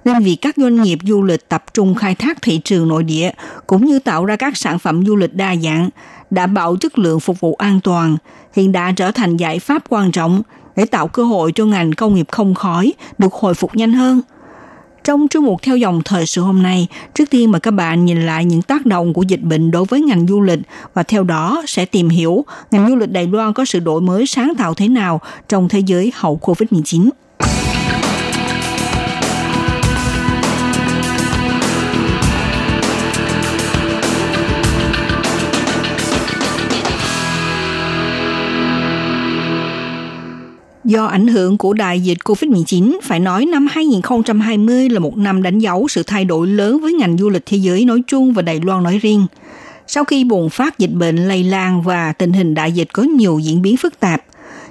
nên việc các doanh nghiệp du lịch tập trung khai thác thị trường nội địa cũng như tạo ra các sản phẩm du lịch đa dạng, đảm bảo chất lượng phục vụ an toàn, hiện đã trở thành giải pháp quan trọng để tạo cơ hội cho ngành công nghiệp không khói được hồi phục nhanh hơn – trong chương mục theo dòng thời sự hôm nay, trước tiên mời các bạn nhìn lại những tác động của dịch bệnh đối với ngành du lịch và theo đó sẽ tìm hiểu ngành du lịch Đài Loan có sự đổi mới sáng tạo thế nào trong thế giới hậu Covid-19. Do ảnh hưởng của đại dịch COVID-19, phải nói năm 2020 là một năm đánh dấu sự thay đổi lớn với ngành du lịch thế giới nói chung và Đài Loan nói riêng. Sau khi bùng phát dịch bệnh lây lan và tình hình đại dịch có nhiều diễn biến phức tạp,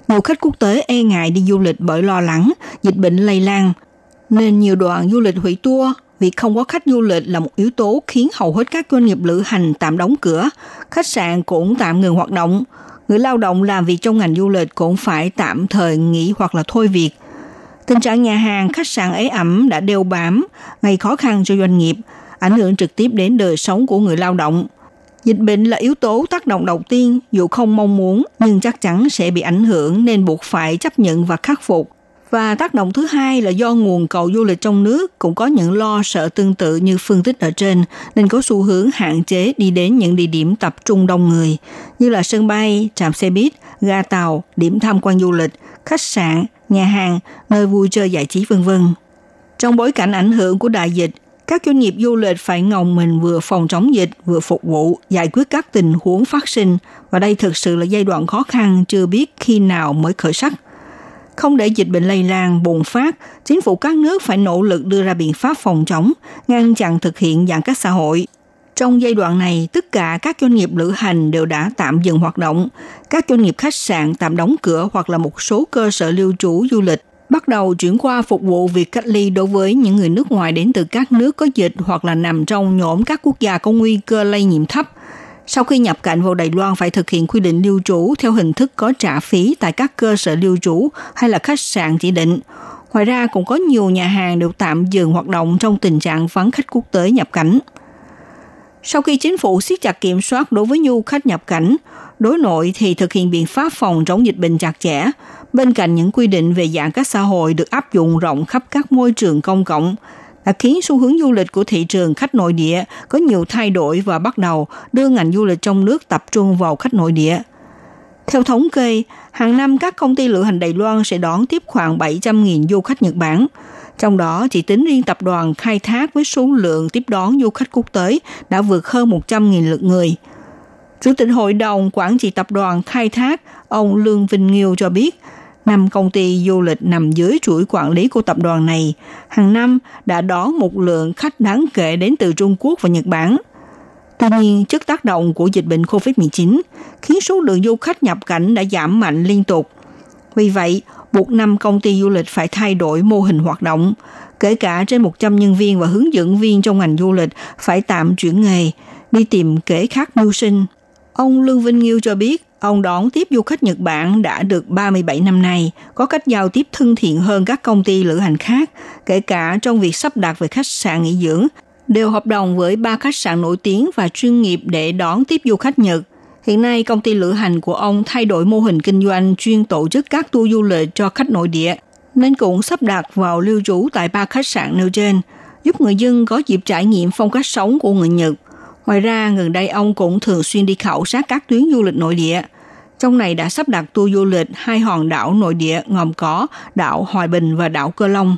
nhiều khách quốc tế e ngại đi du lịch bởi lo lắng dịch bệnh lây lan, nên nhiều đoàn du lịch hủy tour việc không có khách du lịch là một yếu tố khiến hầu hết các doanh nghiệp lữ hành tạm đóng cửa, khách sạn cũng tạm ngừng hoạt động, người lao động làm việc trong ngành du lịch cũng phải tạm thời nghỉ hoặc là thôi việc. Tình trạng nhà hàng, khách sạn ế ẩm đã đeo bám, gây khó khăn cho doanh nghiệp, ảnh hưởng trực tiếp đến đời sống của người lao động. Dịch bệnh là yếu tố tác động đầu tiên, dù không mong muốn nhưng chắc chắn sẽ bị ảnh hưởng nên buộc phải chấp nhận và khắc phục. Và tác động thứ hai là do nguồn cầu du lịch trong nước cũng có những lo sợ tương tự như phân tích ở trên, nên có xu hướng hạn chế đi đến những địa điểm tập trung đông người, như là sân bay, trạm xe buýt, ga tàu, điểm tham quan du lịch, khách sạn, nhà hàng, nơi vui chơi giải trí vân vân. Trong bối cảnh ảnh hưởng của đại dịch, các doanh nghiệp du lịch phải ngồng mình vừa phòng chống dịch, vừa phục vụ, giải quyết các tình huống phát sinh. Và đây thực sự là giai đoạn khó khăn chưa biết khi nào mới khởi sắc. Không để dịch bệnh lây lan, bùng phát, chính phủ các nước phải nỗ lực đưa ra biện pháp phòng chống, ngăn chặn thực hiện giãn cách xã hội. Trong giai đoạn này, tất cả các doanh nghiệp lữ hành đều đã tạm dừng hoạt động. Các doanh nghiệp khách sạn tạm đóng cửa hoặc là một số cơ sở lưu trú du lịch bắt đầu chuyển qua phục vụ việc cách ly đối với những người nước ngoài đến từ các nước có dịch hoặc là nằm trong nhóm các quốc gia có nguy cơ lây nhiễm thấp – sau khi nhập cảnh vào Đài Loan phải thực hiện quy định lưu trú theo hình thức có trả phí tại các cơ sở lưu trú hay là khách sạn chỉ định. Ngoài ra cũng có nhiều nhà hàng đều tạm dừng hoạt động trong tình trạng vắng khách quốc tế nhập cảnh. Sau khi chính phủ siết chặt kiểm soát đối với du khách nhập cảnh, đối nội thì thực hiện biện pháp phòng chống dịch bệnh chặt chẽ, bên cạnh những quy định về giãn cách xã hội được áp dụng rộng khắp các môi trường công cộng, đã khiến xu hướng du lịch của thị trường khách nội địa có nhiều thay đổi và bắt đầu đưa ngành du lịch trong nước tập trung vào khách nội địa. Theo thống kê, hàng năm các công ty lữ hành Đài Loan sẽ đón tiếp khoảng 700.000 du khách Nhật Bản. Trong đó chỉ tính riêng tập đoàn khai thác với số lượng tiếp đón du khách quốc tế đã vượt hơn 100.000 lượt người. Chủ tịch Hội đồng Quản trị Tập đoàn Khai thác, ông Lương Vinh Nghiêu cho biết, năm công ty du lịch nằm dưới chuỗi quản lý của tập đoàn này, hàng năm đã đón một lượng khách đáng kể đến từ Trung Quốc và Nhật Bản. Tuy nhiên, trước tác động của dịch bệnh COVID-19 khiến số lượng du khách nhập cảnh đã giảm mạnh liên tục. Vì vậy, buộc năm công ty du lịch phải thay đổi mô hình hoạt động, kể cả trên 100 nhân viên và hướng dẫn viên trong ngành du lịch phải tạm chuyển nghề, đi tìm kế khác mưu sinh. Ông Lương Vinh Nghiêu cho biết, ông đón tiếp du khách Nhật Bản đã được 37 năm nay, có cách giao tiếp thân thiện hơn các công ty lữ hành khác, kể cả trong việc sắp đặt về khách sạn nghỉ dưỡng, đều hợp đồng với ba khách sạn nổi tiếng và chuyên nghiệp để đón tiếp du khách Nhật. Hiện nay, công ty lữ hành của ông thay đổi mô hình kinh doanh chuyên tổ chức các tour du lịch cho khách nội địa, nên cũng sắp đặt vào lưu trú tại ba khách sạn nêu trên, giúp người dân có dịp trải nghiệm phong cách sống của người Nhật. Ngoài ra, gần đây ông cũng thường xuyên đi khảo sát các tuyến du lịch nội địa. Trong này đã sắp đặt tour du lịch hai hòn đảo nội địa gồm có, đảo Hoài Bình và đảo Cơ Long.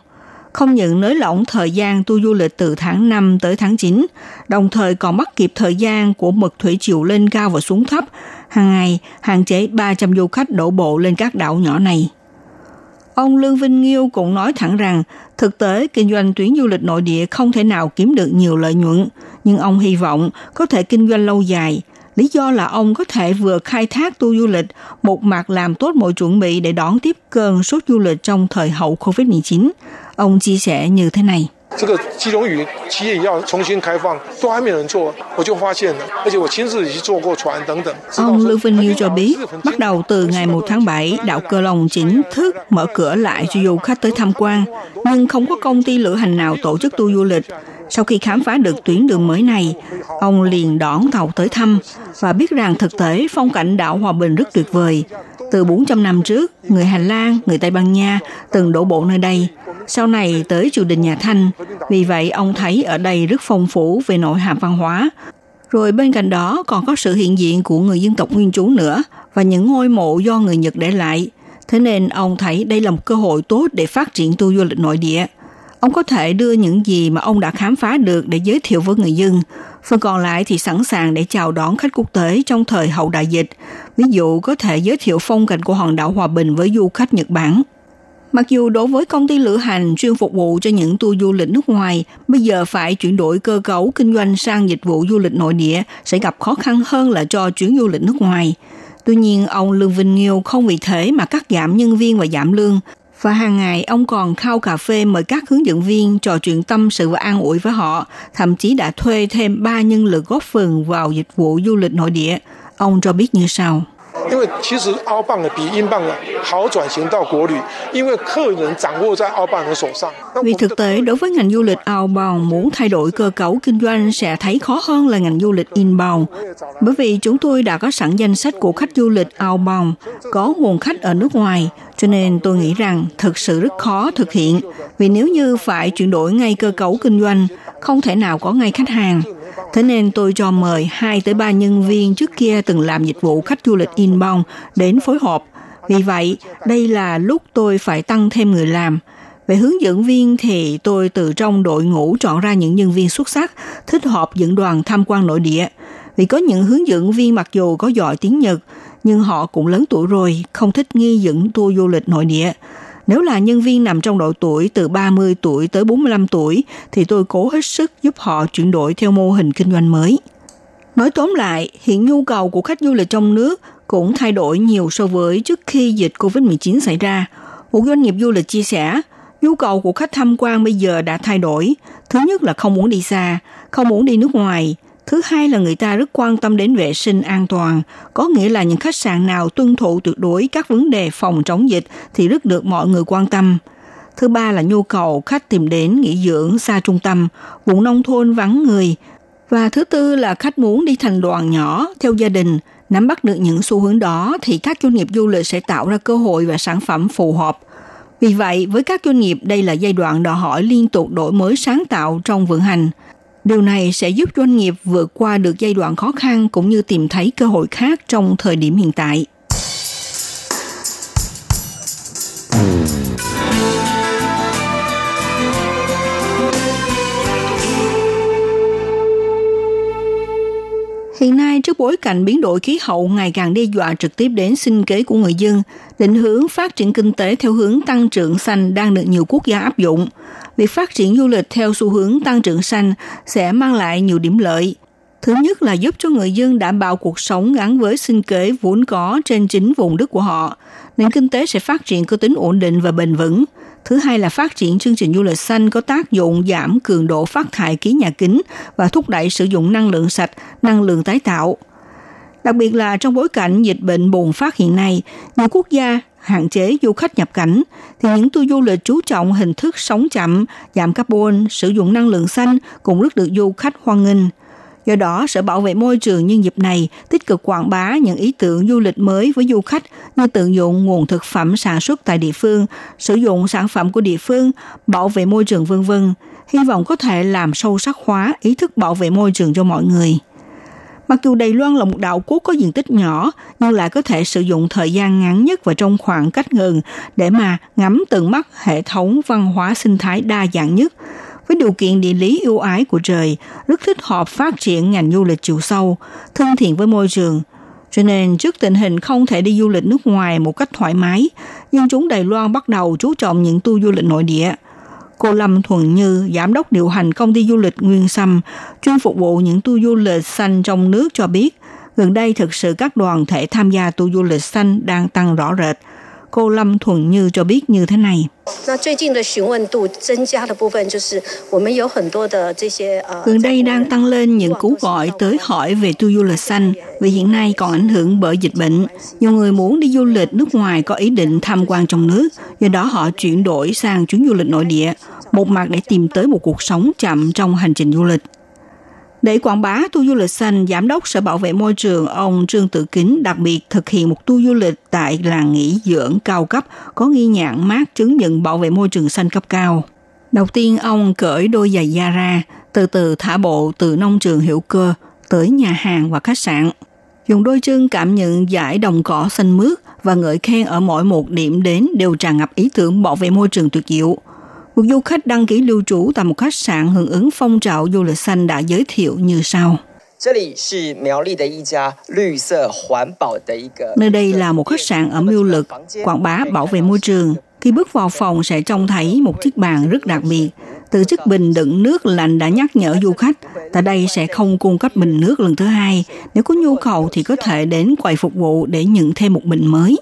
Không những nới lỏng thời gian tour du lịch từ tháng 5 tới tháng 9, đồng thời còn bắt kịp thời gian của mực thủy triều lên cao và xuống thấp, hàng ngày hạn chế 300 du khách đổ bộ lên các đảo nhỏ này. Ông Lương Vinh Nghiêu cũng nói thẳng rằng thực tế kinh doanh tuyến du lịch nội địa không thể nào kiếm được nhiều lợi nhuận, nhưng ông hy vọng có thể kinh doanh lâu dài. Lý do là ông có thể vừa khai thác tour du lịch, một mặt làm tốt mọi chuẩn bị để đón tiếp cơn sốt du lịch trong thời hậu COVID-19. Ông chia sẻ như thế này. 这个基隆屿企业要重新开放，都还没有人做，我就发现了，而且我亲自去坐过船等等。 Ông Lưu Vinh Như cho biết, bắt đầu từ ngày 1 tháng 7, đảo Cơ Long chính thức mở cửa lại cho du khách tới tham quan, nhưng không có công ty lữ hành nào tổ chức tour du lịch. Sau khi khám phá được tuyến đường mới này, ông liền đón tàu tới thăm và biết rằng thực tế phong cảnh đảo Hòa Bình rất tuyệt vời. Từ 400 năm trước, người Hà Lan, người Tây Ban Nha từng đổ bộ nơi đây. Sau này tới triều đình nhà Thanh, vì vậy ông thấy ở đây rất phong phú về nội hàm văn hóa. Rồi bên cạnh đó còn có sự hiện diện của người dân tộc nguyên trú nữa và những ngôi mộ do người Nhật để lại. Thế nên ông thấy đây là một cơ hội tốt để phát triển tour du lịch nội địa. Ông có thể đưa những gì mà ông đã khám phá được để giới thiệu với người dân. Phần còn lại thì sẵn sàng để chào đón khách quốc tế trong thời hậu đại dịch. Ví dụ có thể giới thiệu phong cảnh của hòn đảo Hòa Bình với du khách Nhật Bản. Mặc dù đối với công ty lữ hành chuyên phục vụ cho những tour du lịch nước ngoài, bây giờ phải chuyển đổi cơ cấu kinh doanh sang dịch vụ du lịch nội địa sẽ gặp khó khăn hơn là cho chuyến du lịch nước ngoài. Tuy nhiên, ông Lương Vinh Nghiêu không vì thế mà cắt giảm nhân viên và giảm lương. Và hàng ngày ông còn khao cà phê mời các hướng dẫn viên trò chuyện tâm sự và an ủi với họ, thậm chí đã thuê thêm 3 nhân lực góp phần vào dịch vụ du lịch nội địa. Ông cho biết như sau. 因为其实澳镑呢比英镑呢好转型到国旅，因为客人掌握在澳镑人手上。那 Vì 我们的 thực tế đối với ngành du lịch outbound muốn thay đổi cơ cấu kinh doanh sẽ thấy khó hơn là ngành du lịch inbound. Bởi vì chúng tôi đã có sẵn danh sách của khách du lịch outbound, có nguồn khách ở nước ngoài, cho nên tôi nghĩ rằng thực sự rất khó thực hiện. Vì nếu như phải chuyển đổi ngay cơ cấu kinh doanh, không thể nào có ngay khách hàng. Thế nên tôi cho mời 2 tới 3 nhân viên trước kia từng làm dịch vụ khách du lịch inbound đến phối hợp. Vì vậy, đây là lúc tôi phải tăng thêm người làm. Về hướng dẫn viên thì tôi từ trong đội ngũ chọn ra những nhân viên xuất sắc, thích hợp dẫn đoàn tham quan nội địa. Vì có những hướng dẫn viên mặc dù có giỏi tiếng Nhật, nhưng họ cũng lớn tuổi rồi, không thích nghi dẫn tour du lịch nội địa. Nếu là nhân viên nằm trong độ tuổi từ 30 tuổi tới 45 tuổi, thì tôi cố hết sức giúp họ chuyển đổi theo mô hình kinh doanh mới. Nói tóm lại, hiện nhu cầu của khách du lịch trong nước cũng thay đổi nhiều so với trước khi dịch COVID-19 xảy ra. Một doanh nghiệp du lịch chia sẻ, nhu cầu của khách tham quan bây giờ đã thay đổi. Thứ nhất là không muốn đi xa, không muốn đi nước ngoài. Thứ hai là người ta rất quan tâm đến vệ sinh an toàn, có nghĩa là những khách sạn nào tuân thủ tuyệt đối các vấn đề phòng chống dịch thì rất được mọi người quan tâm. Thứ ba là nhu cầu khách tìm đến nghỉ dưỡng xa trung tâm, vùng nông thôn vắng người. Và thứ tư là khách muốn đi thành đoàn nhỏ, theo gia đình. Nắm bắt được những xu hướng đó thì các doanh nghiệp du lịch sẽ tạo ra cơ hội và sản phẩm phù hợp. Vì vậy, với các doanh nghiệp, đây là giai đoạn đòi hỏi liên tục đổi mới sáng tạo trong vận hành. Điều này sẽ giúp doanh nghiệp vượt qua được giai đoạn khó khăn cũng như tìm thấy cơ hội khác trong thời điểm hiện tại. Hiện nay, trước bối cảnh biến đổi khí hậu ngày càng đe dọa trực tiếp đến sinh kế của người dân, định hướng phát triển kinh tế theo hướng tăng trưởng xanh đang được nhiều quốc gia áp dụng. Việc phát triển du lịch theo xu hướng tăng trưởng xanh sẽ mang lại nhiều điểm lợi. Thứ nhất là giúp cho người dân đảm bảo cuộc sống gắn với sinh kế vốn có trên chính vùng đất của họ. Nền kinh tế sẽ phát triển có tính ổn định và bền vững. Thứ hai là phát triển chương trình du lịch xanh có tác dụng giảm cường độ phát thải khí nhà kính và thúc đẩy sử dụng năng lượng sạch, năng lượng tái tạo. Đặc biệt là trong bối cảnh dịch bệnh bùng phát hiện nay, nhiều quốc gia hạn chế du khách nhập cảnh, thì những tour du lịch chú trọng hình thức sống chậm, giảm carbon, sử dụng năng lượng xanh cũng rất được du khách hoan nghênh. Do đó, Sở Bảo vệ Môi trường nhân dịp này tích cực quảng bá những ý tưởng du lịch mới với du khách như tận dụng nguồn thực phẩm sản xuất tại địa phương, sử dụng sản phẩm của địa phương, bảo vệ môi trường vân vân. Hy vọng có thể làm sâu sắc hóa ý thức bảo vệ môi trường cho mọi người. Mặc dù Đài Loan là một đảo quốc có diện tích nhỏ, nhưng lại có thể sử dụng thời gian ngắn nhất và trong khoảng cách gần để mà ngắm tận mắt hệ thống văn hóa sinh thái đa dạng nhất – với điều kiện địa lý ưu ái của trời, rất thích hợp phát triển ngành du lịch chiều sâu, thân thiện với môi trường. Cho nên trước tình hình không thể đi du lịch nước ngoài một cách thoải mái, dân chúng Đài Loan bắt đầu chú trọng những tour du lịch nội địa. Cô Lâm Thuần Như, giám đốc điều hành công ty du lịch Nguyên Sâm, chuyên phục vụ những tour du lịch xanh trong nước cho biết, gần đây thực sự các đoàn thể tham gia tour du lịch xanh đang tăng rõ rệt – Cô Lâm Thuần Như cho biết như thế này. Gần đây đang tăng lên những cú gọi tới hỏi về tour du lịch xanh vì hiện nay còn ảnh hưởng bởi dịch bệnh. Nhiều người muốn đi du lịch nước ngoài có ý định tham quan trong nước, do đó họ chuyển đổi sang chuyến du lịch nội địa, một mặt để tìm tới một cuộc sống chậm trong hành trình du lịch. Để quảng bá tour du lịch xanh, Giám đốc Sở Bảo vệ Môi trường ông Trương Tự Kính đặc biệt thực hiện một tour du lịch tại làng nghỉ dưỡng cao cấp có ghi nhãn mát chứng nhận bảo vệ môi trường xanh cấp cao. Đầu tiên ông cởi đôi giày da ra, từ từ thả bộ từ nông trường hữu cơ tới nhà hàng và khách sạn. Dùng đôi chân cảm nhận giải đồng cỏ xanh mướt và ngợi khen ở mỗi một điểm đến đều tràn ngập ý tưởng bảo vệ môi trường tuyệt diệu. Một du khách đăng ký lưu trú tại một khách sạn hưởng ứng phong trào du lịch xanh đã giới thiệu như sau. Nơi đây là một khách sạn ở Miêu Lực, quảng bá bảo vệ môi trường. Khi bước vào phòng sẽ trông thấy một chiếc bàn rất đặc biệt. Từ chiếc bình đựng nước lạnh đã nhắc nhở du khách, tại đây sẽ không cung cấp bình nước lần thứ hai. Nếu có nhu cầu thì có thể đến quầy phục vụ để nhận thêm một bình mới.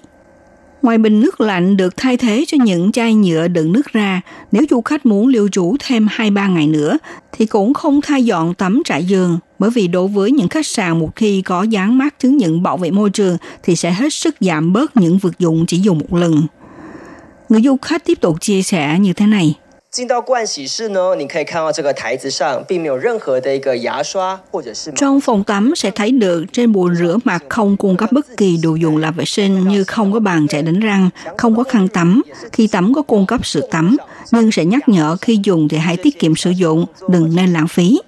Ngoài bình nước lạnh được thay thế cho những chai nhựa đựng nước ra, nếu du khách muốn lưu trú thêm 2-3 ngày nữa, thì cũng không thay dọn tắm trải giường, bởi vì đối với những khách sạn một khi có dán mát chứng nhận bảo vệ môi trường thì sẽ hết sức giảm bớt những vật dụng chỉ dùng một lần. Người du khách tiếp tục chia sẻ như thế này. 进到盥洗室呢，你可以看到这个台子上并没有任何的一个牙刷或者是 Trong phòng tắm sẽ thấy được trên bồn rửa mặt không cung cấp bất kỳ đồ dùng làm vệ sinh như không có bàn chải đánh răng, không có khăn tắm. Khi tắm có cung cấp sữa tắm, nhưng sẽ nhắc nhở khi dùng thì hãy tiết kiệm sử dụng, đừng nên lãng phí.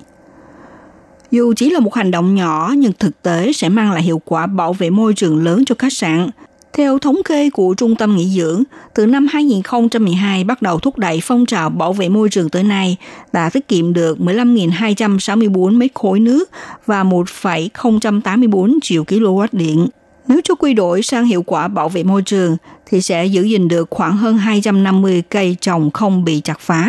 Dù chỉ là một hành động nhỏ nhưng thực tế sẽ mang lại hiệu quả bảo vệ môi trường lớn cho khách sạn. theo thống kê của Trung tâm Nghỉ dưỡng, từ năm 2012 bắt đầu thúc đẩy phong trào bảo vệ môi trường tới nay đã tiết kiệm được 15.264 mét khối nước và 1,084 triệu kW điện. Nếu cho quy đổi sang hiệu quả bảo vệ môi trường thì sẽ giữ gìn được khoảng hơn 250 cây trồng không bị chặt phá.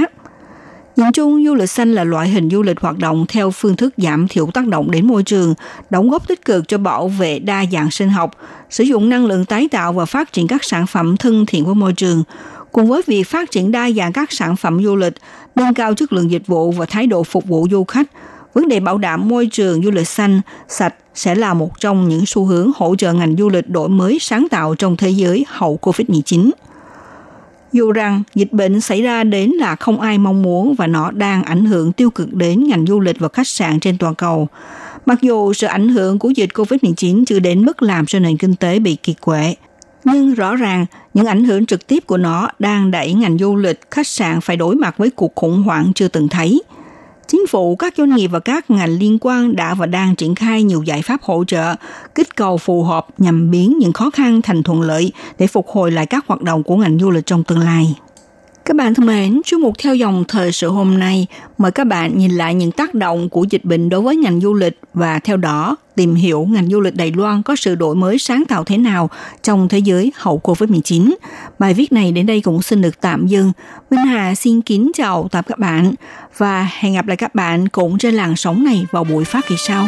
Nhìn chung, du lịch xanh là loại hình du lịch hoạt động theo phương thức giảm thiểu tác động đến môi trường, đóng góp tích cực cho bảo vệ đa dạng sinh học, sử dụng năng lượng tái tạo và phát triển các sản phẩm thân thiện với môi trường. Cùng với việc phát triển đa dạng các sản phẩm du lịch, nâng cao chất lượng dịch vụ và thái độ phục vụ du khách, vấn đề bảo đảm môi trường du lịch xanh, sạch sẽ là một trong những xu hướng hỗ trợ ngành du lịch đổi mới sáng tạo trong thế giới hậu COVID-19. Dù rằng dịch bệnh xảy ra đến là không ai mong muốn và nó đang ảnh hưởng tiêu cực đến ngành du lịch và khách sạn trên toàn cầu. Mặc dù sự ảnh hưởng của dịch COVID-19 chưa đến mức làm cho nền kinh tế bị kiệt quệ, nhưng rõ ràng những ảnh hưởng trực tiếp của nó đang đẩy ngành du lịch, khách sạn phải đối mặt với cuộc khủng hoảng chưa từng thấy – Chính phủ, các doanh nghiệp và các ngành liên quan đã và đang triển khai nhiều giải pháp hỗ trợ, kích cầu phù hợp nhằm biến những khó khăn thành thuận lợi để phục hồi lại các hoạt động của ngành du lịch trong tương lai. Các bạn thân mến, chuyên mục theo dòng thời sự hôm nay mời các bạn nhìn lại những tác động của dịch bệnh đối với ngành du lịch và theo đó tìm hiểu ngành du lịch Đài Loan có sự đổi mới sáng tạo thế nào trong thế giới hậu Covid-19. Bài viết này đến đây cũng xin được tạm dừng. Minh Hà xin kính chào tạm các bạn và hẹn gặp lại các bạn cũng trên làn sóng này vào buổi phát kỳ sau.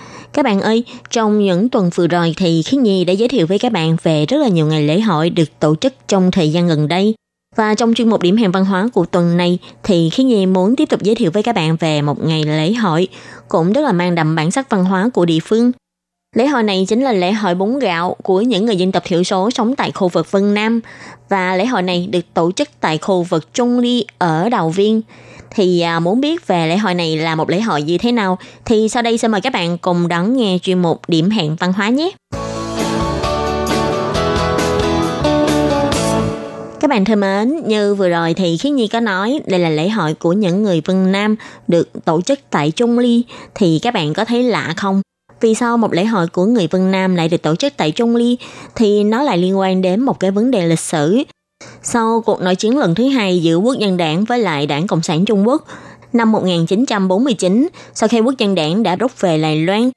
Các bạn ơi, trong những tuần vừa rồi thì Khiết Nhi đã giới thiệu với các bạn về rất là nhiều ngày lễ hội được tổ chức trong thời gian gần đây. Và trong chuyên mục điểm hẹn văn hóa của tuần này thì Khiết Nhi muốn tiếp tục giới thiệu với các bạn về một ngày lễ hội cũng rất là mang đậm bản sắc văn hóa của địa phương. Lễ hội này chính là lễ hội bún gạo của những người dân tộc thiểu số sống tại khu vực Vân Nam và lễ hội này được tổ chức tại khu vực Trung Ly ở Đào Viên thì à, muốn biết về lễ hội này là một lễ hội như thế nào thì sau đây xin mời các bạn cùng đón nghe chuyên mục điểm hẹn văn hóa nhé. Các bạn thân mến, như vừa rồi thì Khiết Nhi có nói đây là lễ hội của những người Vân Nam được tổ chức tại Trung Ly thì các bạn có thấy lạ không? Vì sao một lễ hội của người Vân Nam lại được tổ chức tại Trung Ly thì nó lại liên quan đến một cái vấn đề lịch sử sau cuộc nội chiến lần thứ hai giữa quốc dân đảng với lại đảng Cộng sản Trung Quốc năm 1949, sau khi quốc dân đảng đã rút về Đài Loan,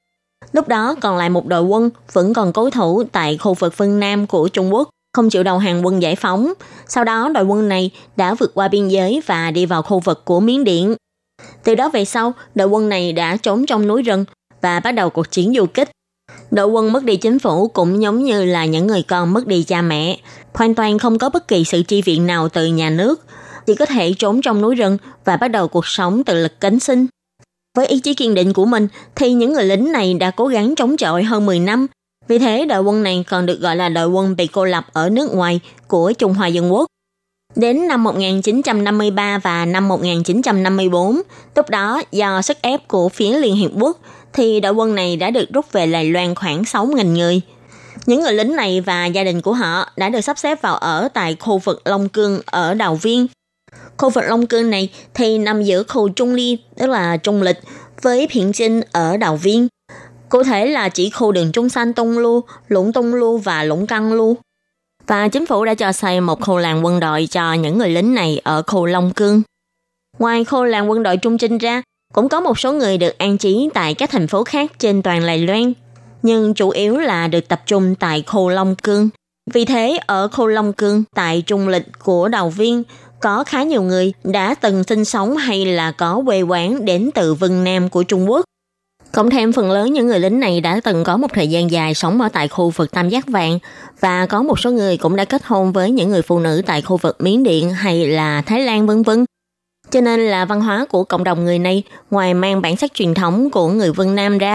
lúc đó còn lại một đội quân vẫn còn cố thủ tại khu vực phương Nam của Trung Quốc, không chịu đầu hàng quân giải phóng. Sau đó đội quân này đã vượt qua biên giới và đi vào khu vực của Miến Điện. Từ đó về sau, đội quân này đã trốn trong núi rừng và bắt đầu cuộc chiến du kích. Đội quân mất đi chính phủ cũng giống như là những người con mất đi cha mẹ, hoàn toàn không có bất kỳ sự chi viện nào từ nhà nước, chỉ có thể trốn trong núi rừng và bắt đầu cuộc sống tự lực cánh sinh. Với ý chí kiên định của mình thì những người lính này đã cố gắng chống chọi hơn 10 năm. Vì thế đội quân này còn được gọi là đội quân bị cô lập ở nước ngoài của Trung Hoa Dân Quốc. Đến năm 1953 và năm 1954, lúc đó do sức ép của phía Liên Hiệp Quốc thì đội quân này đã được rút về Đài Loan khoảng 6.000 người. Những người lính này và gia đình của họ đã được sắp xếp vào ở tại khu vực Long Cương ở Đào Viên. Khu vực Long Cương này thì nằm giữa khu Trung Ly, tức là Trung Lịch, với Phiện Trinh ở Đào Viên. Cụ thể là chỉ khu đường Trung San Tông Lu, Lũng Tông Lu và Lũng Căng Lu. Và chính phủ đã cho xây một khu làng quân đội cho những người lính này ở khu Long Cương. Ngoài khu làng quân đội Trung Trinh ra, cũng có một số người được an trí tại các thành phố khác trên toàn Lài Loan, nhưng chủ yếu là được tập trung tại khu Long Cương. Vì thế, ở khu Long Cương, tại trung lịch của Đào Viên, có khá nhiều người đã từng sinh sống hay là có quê quán đến từ Vân Nam của Trung Quốc. Cộng thêm phần lớn những người lính này đã từng có một thời gian dài sống ở tại khu vực Tam Giác Vàng và có một số người cũng đã kết hôn với những người phụ nữ tại khu vực Miến Điện hay là Thái Lan vân vân. Cho nên là văn hóa của cộng đồng người này ngoài mang bản sắc truyền thống của người Vân Nam ra,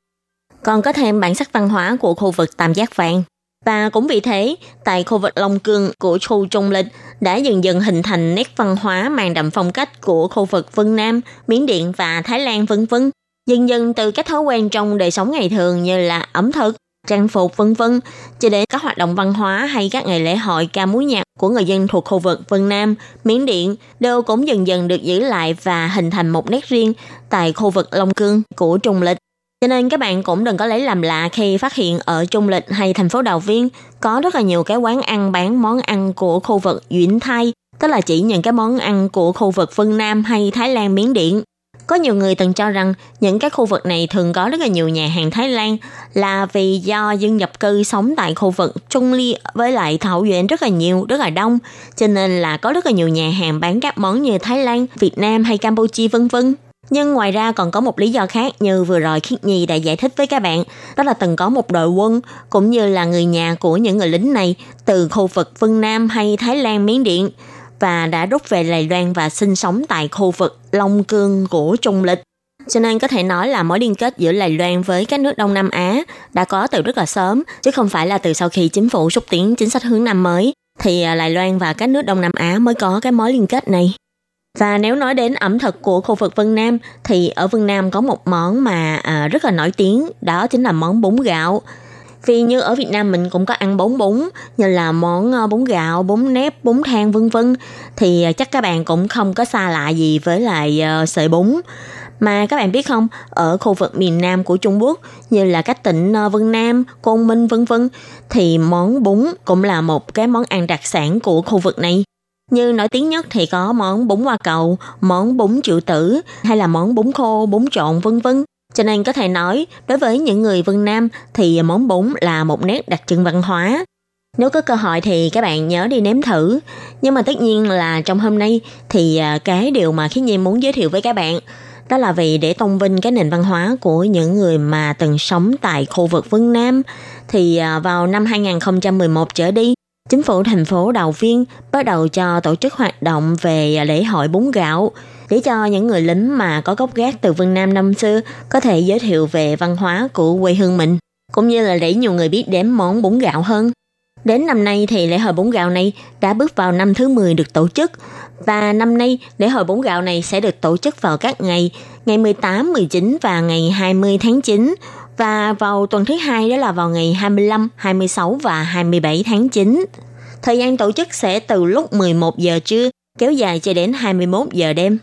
còn có thêm bản sắc văn hóa của khu vực Tam Giác Vàng. Và cũng vì thế, tại khu vực Long Cương của Chu Trung Lịch đã dần dần hình thành nét văn hóa mang đậm phong cách của khu vực Vân Nam, Miến Điện và Thái Lan vân vân. Dần dần từ các thói quen trong đời sống ngày thường như là ẩm thực, trang phục vân vân cho đến các hoạt động văn hóa hay các ngày lễ hội ca múa nhạc của người dân thuộc khu vực Vân Nam, Miến Điện đều cũng dần dần được giữ lại và hình thành một nét riêng tại khu vực Long Cương của Trung Lịch. Cho nên các bạn cũng đừng có lấy làm lạ khi phát hiện ở Trung Lịch hay thành phố Đào Viên có rất là nhiều cái quán ăn bán món ăn của khu vực Duyện Thay tức là chỉ những cái món ăn của khu vực Vân Nam hay Thái Lan Miến Điện. Có nhiều người từng cho rằng những cái khu vực này thường có rất là nhiều nhà hàng Thái Lan là vì do dân nhập cư sống tại khu vực Trung Ly với lại Thảo Duyện rất là nhiều, rất là đông. Cho nên là có rất là nhiều nhà hàng bán các món như Thái Lan, Việt Nam hay Campuchia vân vân. Nhưng ngoài ra còn có một lý do khác như vừa rồi Khiết Nhi đã giải thích với các bạn, đó là từng có một đội quân cũng như là người nhà của những người lính này từ khu vực Vân Nam hay Thái Lan Miến Điện và đã rút về Đài Loan và sinh sống tại khu vực Long Cương của Trung Lịch. Cho nên có thể nói là mối liên kết giữa Đài Loan với các nước Đông Nam Á đã có từ rất là sớm, chứ không phải là từ sau khi chính phủ xúc tiến chính sách hướng Nam mới, thì à, Đài Loan và các nước Đông Nam Á mới có cái mối liên kết này. Và nếu nói đến ẩm thực của khu vực Vân Nam thì ở Vân Nam có một món mà à, rất là nổi tiếng, đó chính là món bún gạo. Vì như ở Việt Nam mình cũng có ăn bún bún như là món ờ, bún gạo, bún nếp, bún than vân vân thì à, chắc các bạn cũng không có xa lạ gì với lại uh, sợi bún. Mà các bạn biết không, ở khu vực miền Nam của Trung Quốc như là các tỉnh ờ, Vân Nam, Côn Minh vân vân thì món bún cũng là một cái món ăn đặc sản của khu vực này. Như nổi tiếng nhất thì có món bún hoa cầu, món bún triệu tử hay là món bún khô, bún trộn vân vân. Cho nên có thể nói, đối với những người Vân Nam thì món bún là một nét đặc trưng văn hóa. Nếu có cơ hội thì các bạn nhớ đi nếm thử. Nhưng mà tất nhiên là trong hôm nay thì à, cái điều mà Khiến Nhi muốn giới thiệu với các bạn đó là vì để tôn vinh cái nền văn hóa của những người mà từng sống tại khu vực Vân Nam thì à, vào năm 2011 trở đi chính phủ thành phố đầu Viên bắt đầu cho tổ chức hoạt động về lễ hội bún gạo để cho những người lính mà có gốc gác từ Vân Nam năm xưa có thể giới thiệu về văn hóa của quê hương mình, cũng như là để nhiều người biết đến món bún gạo hơn. Đến năm nay thì lễ hội bún gạo này đã bước vào năm thứ 10 được tổ chức và năm nay lễ hội bún gạo này sẽ được tổ chức vào các ngày ngày 18, 19 và ngày 20 tháng 9 và vào tuần thứ hai đó là vào ngày 25, 26 và 27 tháng 9. Thời gian tổ chức sẽ từ lúc 11 giờ trưa kéo dài cho đến 21 giờ đêm.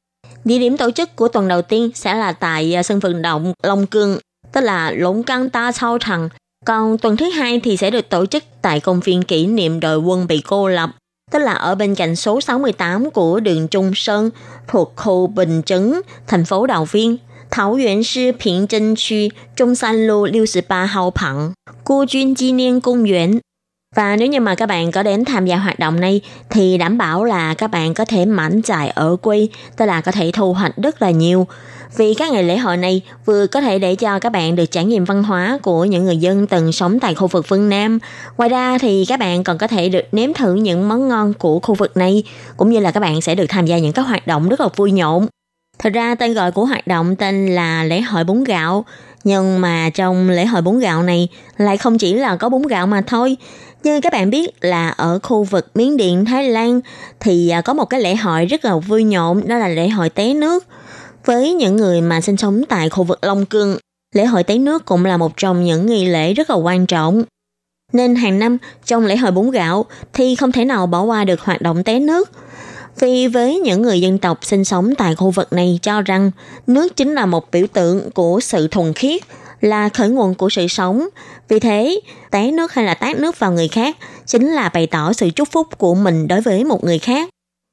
Địa điểm tổ chức của tuần đầu tiên sẽ là tại à, sân vận động Long Cương, tức là Lũng Căng Ta Sao Thằng. Còn tuần thứ hai thì sẽ được tổ chức tại công viên kỷ niệm đội quân bị cô lập, tức là ở bên cạnh số 68 của đường Trung Sơn thuộc khu Bình Trấn, thành phố Đào Viên. Thảo Yuan Sư Bình Trân区中山路68号旁孤军纪念公园 và nếu như mà các bạn có đến tham gia hoạt động này thì đảm bảo là các bạn có thể mảnh trải ở quê, tức là có thể thu hoạch rất là nhiều. Vì các ngày lễ hội này vừa có thể để cho các bạn được trải nghiệm văn hóa của những người dân từng sống tại khu vực phương Nam. Ngoài ra thì các bạn còn có thể được nếm thử những món ngon của khu vực này, cũng như là các bạn sẽ được tham gia những các hoạt động rất là vui nhộn. Thật ra tên gọi của hoạt động tên là lễ hội bún gạo, nhưng mà trong lễ hội bún gạo này lại không chỉ là có bún gạo mà thôi. Như các bạn biết là ở khu vực Miến Điện, Thái Lan thì à, có một cái lễ hội rất là vui nhộn, đó là lễ hội té nước. Với những người mà sinh sống tại khu vực Long Cương, lễ hội té nước cũng là một trong những nghi lễ rất là quan trọng. Nên hàng năm trong lễ hội bún gạo thì không thể nào bỏ qua được hoạt động té nước. Vì với những người dân tộc sinh sống tại khu vực này cho rằng nước chính là một biểu tượng của sự thuần khiết, là khởi nguồn của sự sống. Vì thế, té nước hay là tát nước vào người khác chính là bày tỏ sự chúc phúc của mình đối với một người khác.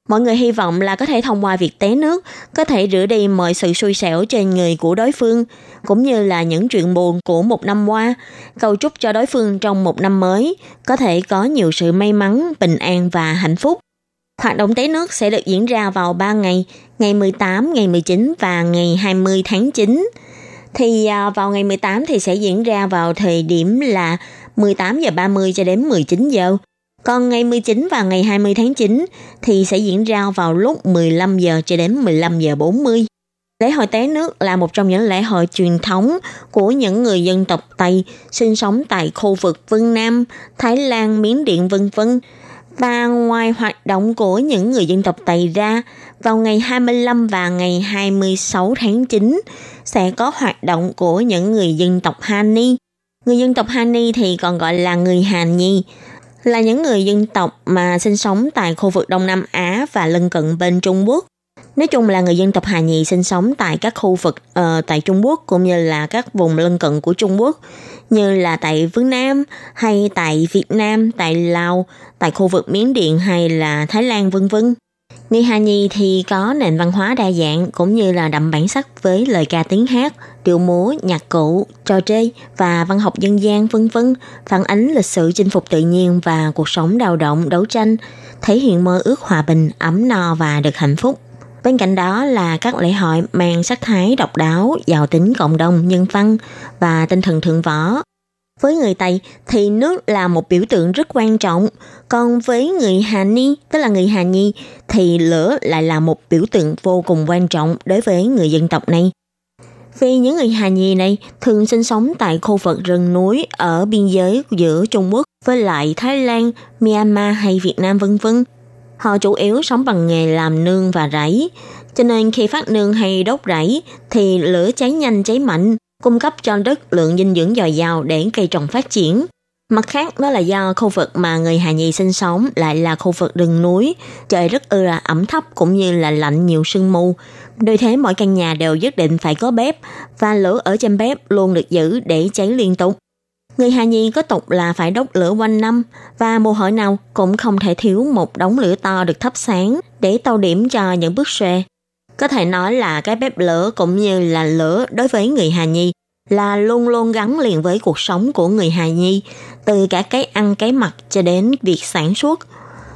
Mọi người hy vọng là có thể thông qua việc té nước, có thể rửa đi mọi sự xui xẻo trên người của đối phương, cũng như là những chuyện buồn của một năm qua, cầu chúc cho đối phương trong một năm mới, có thể có nhiều sự may mắn, bình an và hạnh phúc. Hoạt động té nước sẽ được diễn ra vào 3 ngày, ngày 18, ngày 19 và ngày 20 tháng 9 thì à, vào ngày 18 thì sẽ diễn ra vào thời điểm là 18 giờ 30 cho đến 19 giờ. Còn ngày 19 và ngày 20 tháng 9 thì sẽ diễn ra vào lúc 15 giờ cho đến 15 giờ 40. Lễ hội té nước là một trong những lễ hội truyền thống của những người dân tộc Tây sinh sống tại khu vực Vân Nam, Thái Lan, Miến Điện vân vân. Và ngoài hoạt động của những người dân tộc Tây ra, vào ngày 25 và ngày 26 tháng 9 sẽ có hoạt động của những người dân tộc Hani. Người dân tộc Hani thì còn gọi là người Hàn Nhi, là những người dân tộc mà sinh sống tại khu vực Đông Nam Á và lân cận bên Trung Quốc. Nói chung là người dân tộc Hà Nhì sinh sống tại các khu vực uh, tại Trung Quốc cũng như là các vùng lân cận của Trung Quốc như là tại Vân Nam hay tại Việt Nam, tại Lào, tại khu vực Miến Điện hay là Thái Lan vân vân. Người Hà Nhi thì có nền văn hóa đa dạng cũng như là đậm bản sắc với lời ca tiếng hát, điệu múa, nhạc cụ, trò chơi và văn học dân gian vân vân, phản ánh lịch sử chinh phục tự nhiên và cuộc sống đào động, đấu tranh, thể hiện mơ ước hòa bình, ấm no và được hạnh phúc. Bên cạnh đó là các lễ hội mang sắc thái độc đáo, giàu tính cộng đồng, nhân văn và tinh thần thượng võ. Với người Tây thì nước là một biểu tượng rất quan trọng, còn với người Hà Ni, tức là người Hà Nhi, thì lửa lại là một biểu tượng vô cùng quan trọng đối với người dân tộc này. Vì những người Hà Nhi này thường sinh sống tại khu vực rừng núi ở biên giới giữa Trung Quốc với lại Thái Lan, Myanmar hay Việt Nam vân vân. Họ chủ yếu sống bằng nghề làm nương và rẫy, cho nên khi phát nương hay đốt rẫy thì lửa cháy nhanh cháy mạnh, cung cấp cho đất lượng dinh dưỡng dồi dào để cây trồng phát triển. Mặt khác đó là do khu vực mà người Hà Nhì sinh sống lại là khu vực rừng núi, trời rất ư là ẩm thấp cũng như là lạnh nhiều sương mù. Đôi thế mỗi căn nhà đều nhất định phải có bếp và lửa ở trên bếp luôn được giữ để cháy liên tục. Người Hà Nhi có tục là phải đốt lửa quanh năm và mùa hội nào cũng không thể thiếu một đống lửa to được thắp sáng để tô điểm cho những bước xuê. Có thể nói là cái bếp lửa cũng như là lửa đối với người Hà Nhi là luôn luôn gắn liền với cuộc sống của người Hà Nhi, từ cả cái ăn cái mặc cho đến việc sản xuất.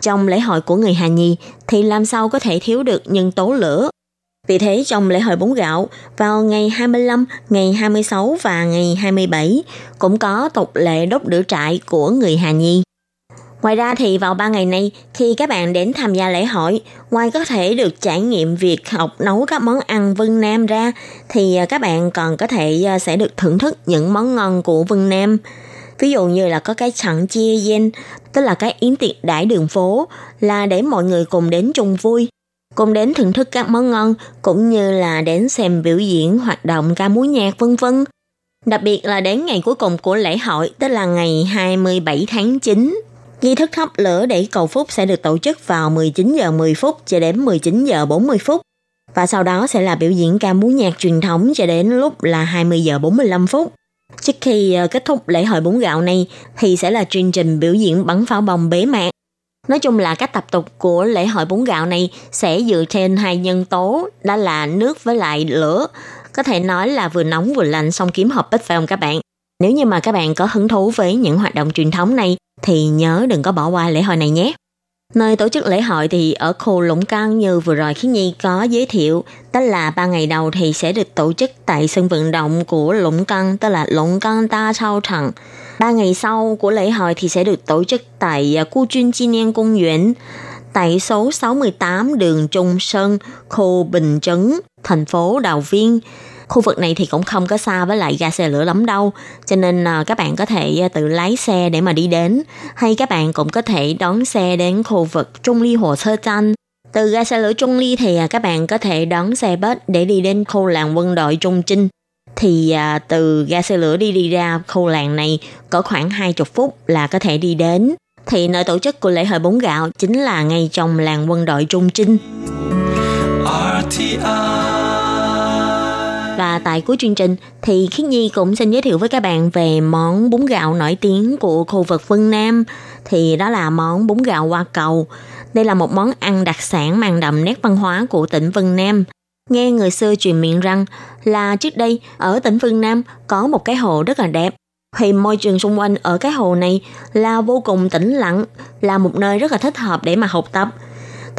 Trong lễ hội của người Hà Nhi thì làm sao có thể thiếu được nhân tố lửa. Vì thế trong lễ hội bún gạo, vào ngày 25, ngày 26 và ngày 27 cũng có tục lệ đốt lửa trại của người Hà Nhi. Ngoài ra thì vào ba ngày này, khi các bạn đến tham gia lễ hội, ngoài có thể được trải nghiệm việc học nấu các món ăn Vân Nam ra, thì à, các bạn còn có thể à, sẽ được thưởng thức những món ngon của Vân Nam. Ví dụ như là có cái chẳng chia gen, tức là cái yến tiệc đãi đường phố, là để mọi người cùng đến chung vui, cùng đến thưởng thức các món ngon, cũng như là đến xem biểu diễn hoạt động ca múa nhạc vân vân. Đặc biệt là đến ngày cuối cùng của lễ hội, tức là ngày 27 tháng 9 Nghi thức thắp lửa để cầu phúc sẽ được tổ chức vào 19 giờ 10 phút cho đến 19 giờ 40 phút. Và sau đó sẽ là biểu diễn ca múa nhạc truyền thống cho đến lúc là 20 giờ 45 phút. Trước khi ờ, kết thúc lễ hội bún gạo này thì sẽ là chương trình biểu diễn bắn pháo bông bế mạc. Nói chung là các tập tục của lễ hội bún gạo này sẽ dựa trên hai nhân tố đó là nước với lại lửa. Có thể nói là vừa nóng vừa lạnh song kiếm hợp bích phải không các bạn? Nếu như mà các bạn có hứng thú với những hoạt động truyền thống này thì nhớ đừng có bỏ qua lễ hội này nhé. Nơi tổ chức lễ hội thì ở khu Lũng Căng như vừa rồi Khiến Nhi có giới thiệu, tức là ba ngày đầu thì sẽ được tổ chức tại sân vận động của Lũng Căng, tức là Lũng Căng Ta Sao Trần. Ba ngày sau của lễ hội thì sẽ được tổ chức tại à, Khu Chuyên Chi Niên Công Nguyễn tại số 68 đường Trung Sơn, khu Bình Trấn, thành phố Đào Viên. Khu vực này thì cũng không có xa với lại ga xe lửa lắm đâu, cho nên à, các bạn có thể à, tự lái xe để mà đi đến, hay các bạn cũng có thể đón xe đến khu vực Trung Ly Hồ Sơ Tranh. Từ ga xe lửa Trung Ly thì các bạn có thể đón xe bus để đi đến khu làng quân đội Trung Trinh. Thì à, từ ga xe lửa đi đi ra khu làng này có khoảng 20 phút là có thể đi đến. Thì nơi tổ chức của lễ hội bún gạo chính là ngay trong làng quân đội Trung Trinh. RTI và tại cuối chương trình thì Khiết Nhi cũng xin giới thiệu với các bạn về món bún gạo nổi tiếng của khu vực Vân Nam. Thì đó là món bún gạo hoa cầu. Đây là một món ăn đặc sản mang đậm nét văn hóa của tỉnh Vân Nam. Nghe người xưa truyền miệng rằng là trước đây ở tỉnh phương Nam có một cái hồ rất là đẹp. Thì môi trường xung quanh ở cái hồ này là vô cùng tĩnh lặng, là một nơi rất là thích hợp để mà học tập –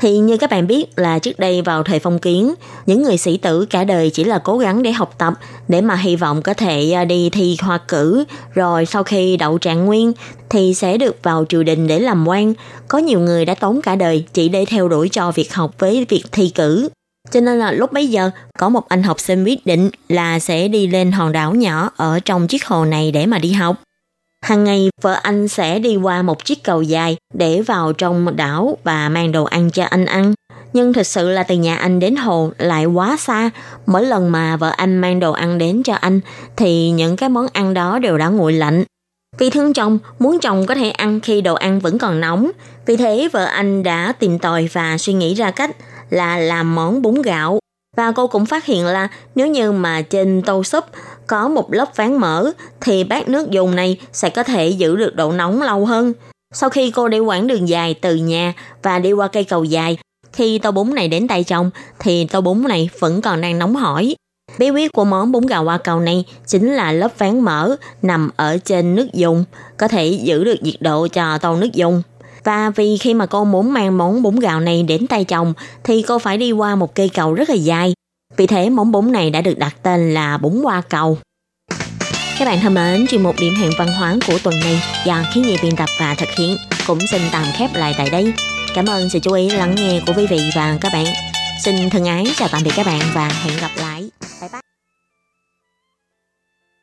thì như các bạn biết là trước đây vào thời phong kiến, những người sĩ tử cả đời chỉ là cố gắng để học tập, để mà hy vọng có thể à, đi thi khoa cử, rồi sau khi đậu trạng nguyên thì sẽ được vào triều đình để làm quan. Có nhiều người đã tốn cả đời chỉ để theo đuổi cho việc học với việc thi cử. Cho nên là lúc bấy giờ có một anh học sinh quyết định là sẽ đi lên hòn đảo nhỏ ở trong chiếc hồ này để mà đi học. Hàng ngày vợ anh sẽ đi qua một chiếc cầu dài để vào trong đảo và mang đồ ăn cho anh ăn. Nhưng thực sự là từ nhà anh đến hồ lại quá xa. Mỗi lần mà vợ anh mang đồ ăn đến cho anh thì những cái món ăn đó đều đã nguội lạnh. Vì thương chồng, muốn chồng có thể ăn khi đồ ăn vẫn còn nóng. Vì thế vợ anh đã tìm tòi và suy nghĩ ra cách là làm món bún gạo. Và cô cũng phát hiện là nếu như mà trên tô súp có một lớp ván mỡ thì bát nước dùng này sẽ có thể giữ được độ nóng lâu hơn. Sau khi cô đi quãng đường dài từ nhà và đi qua cây cầu dài, Khi tô bún này đến tay chồng thì tô bún này vẫn còn đang nóng hổi. Bí quyết của món bún gạo hoa cầu này chính là lớp ván mỡ nằm ở trên nước dùng, có thể giữ được nhiệt độ cho tô nước dùng. Và vì khi mà cô muốn mang món bún gạo này đến tay chồng thì cô phải đi qua một cây cầu rất là dài. Vì thế món bún này đã được đặt tên là bún qua cầu. Các bạn thân mến, chuyên mục điểm hẹn văn hóa của tuần này do khí nhị biên tập và thực hiện cũng xin tạm khép lại tại đây. Cảm ơn sự chú ý lắng nghe của quý vị và các bạn. Xin thân ái chào tạm biệt các bạn và hẹn gặp lại.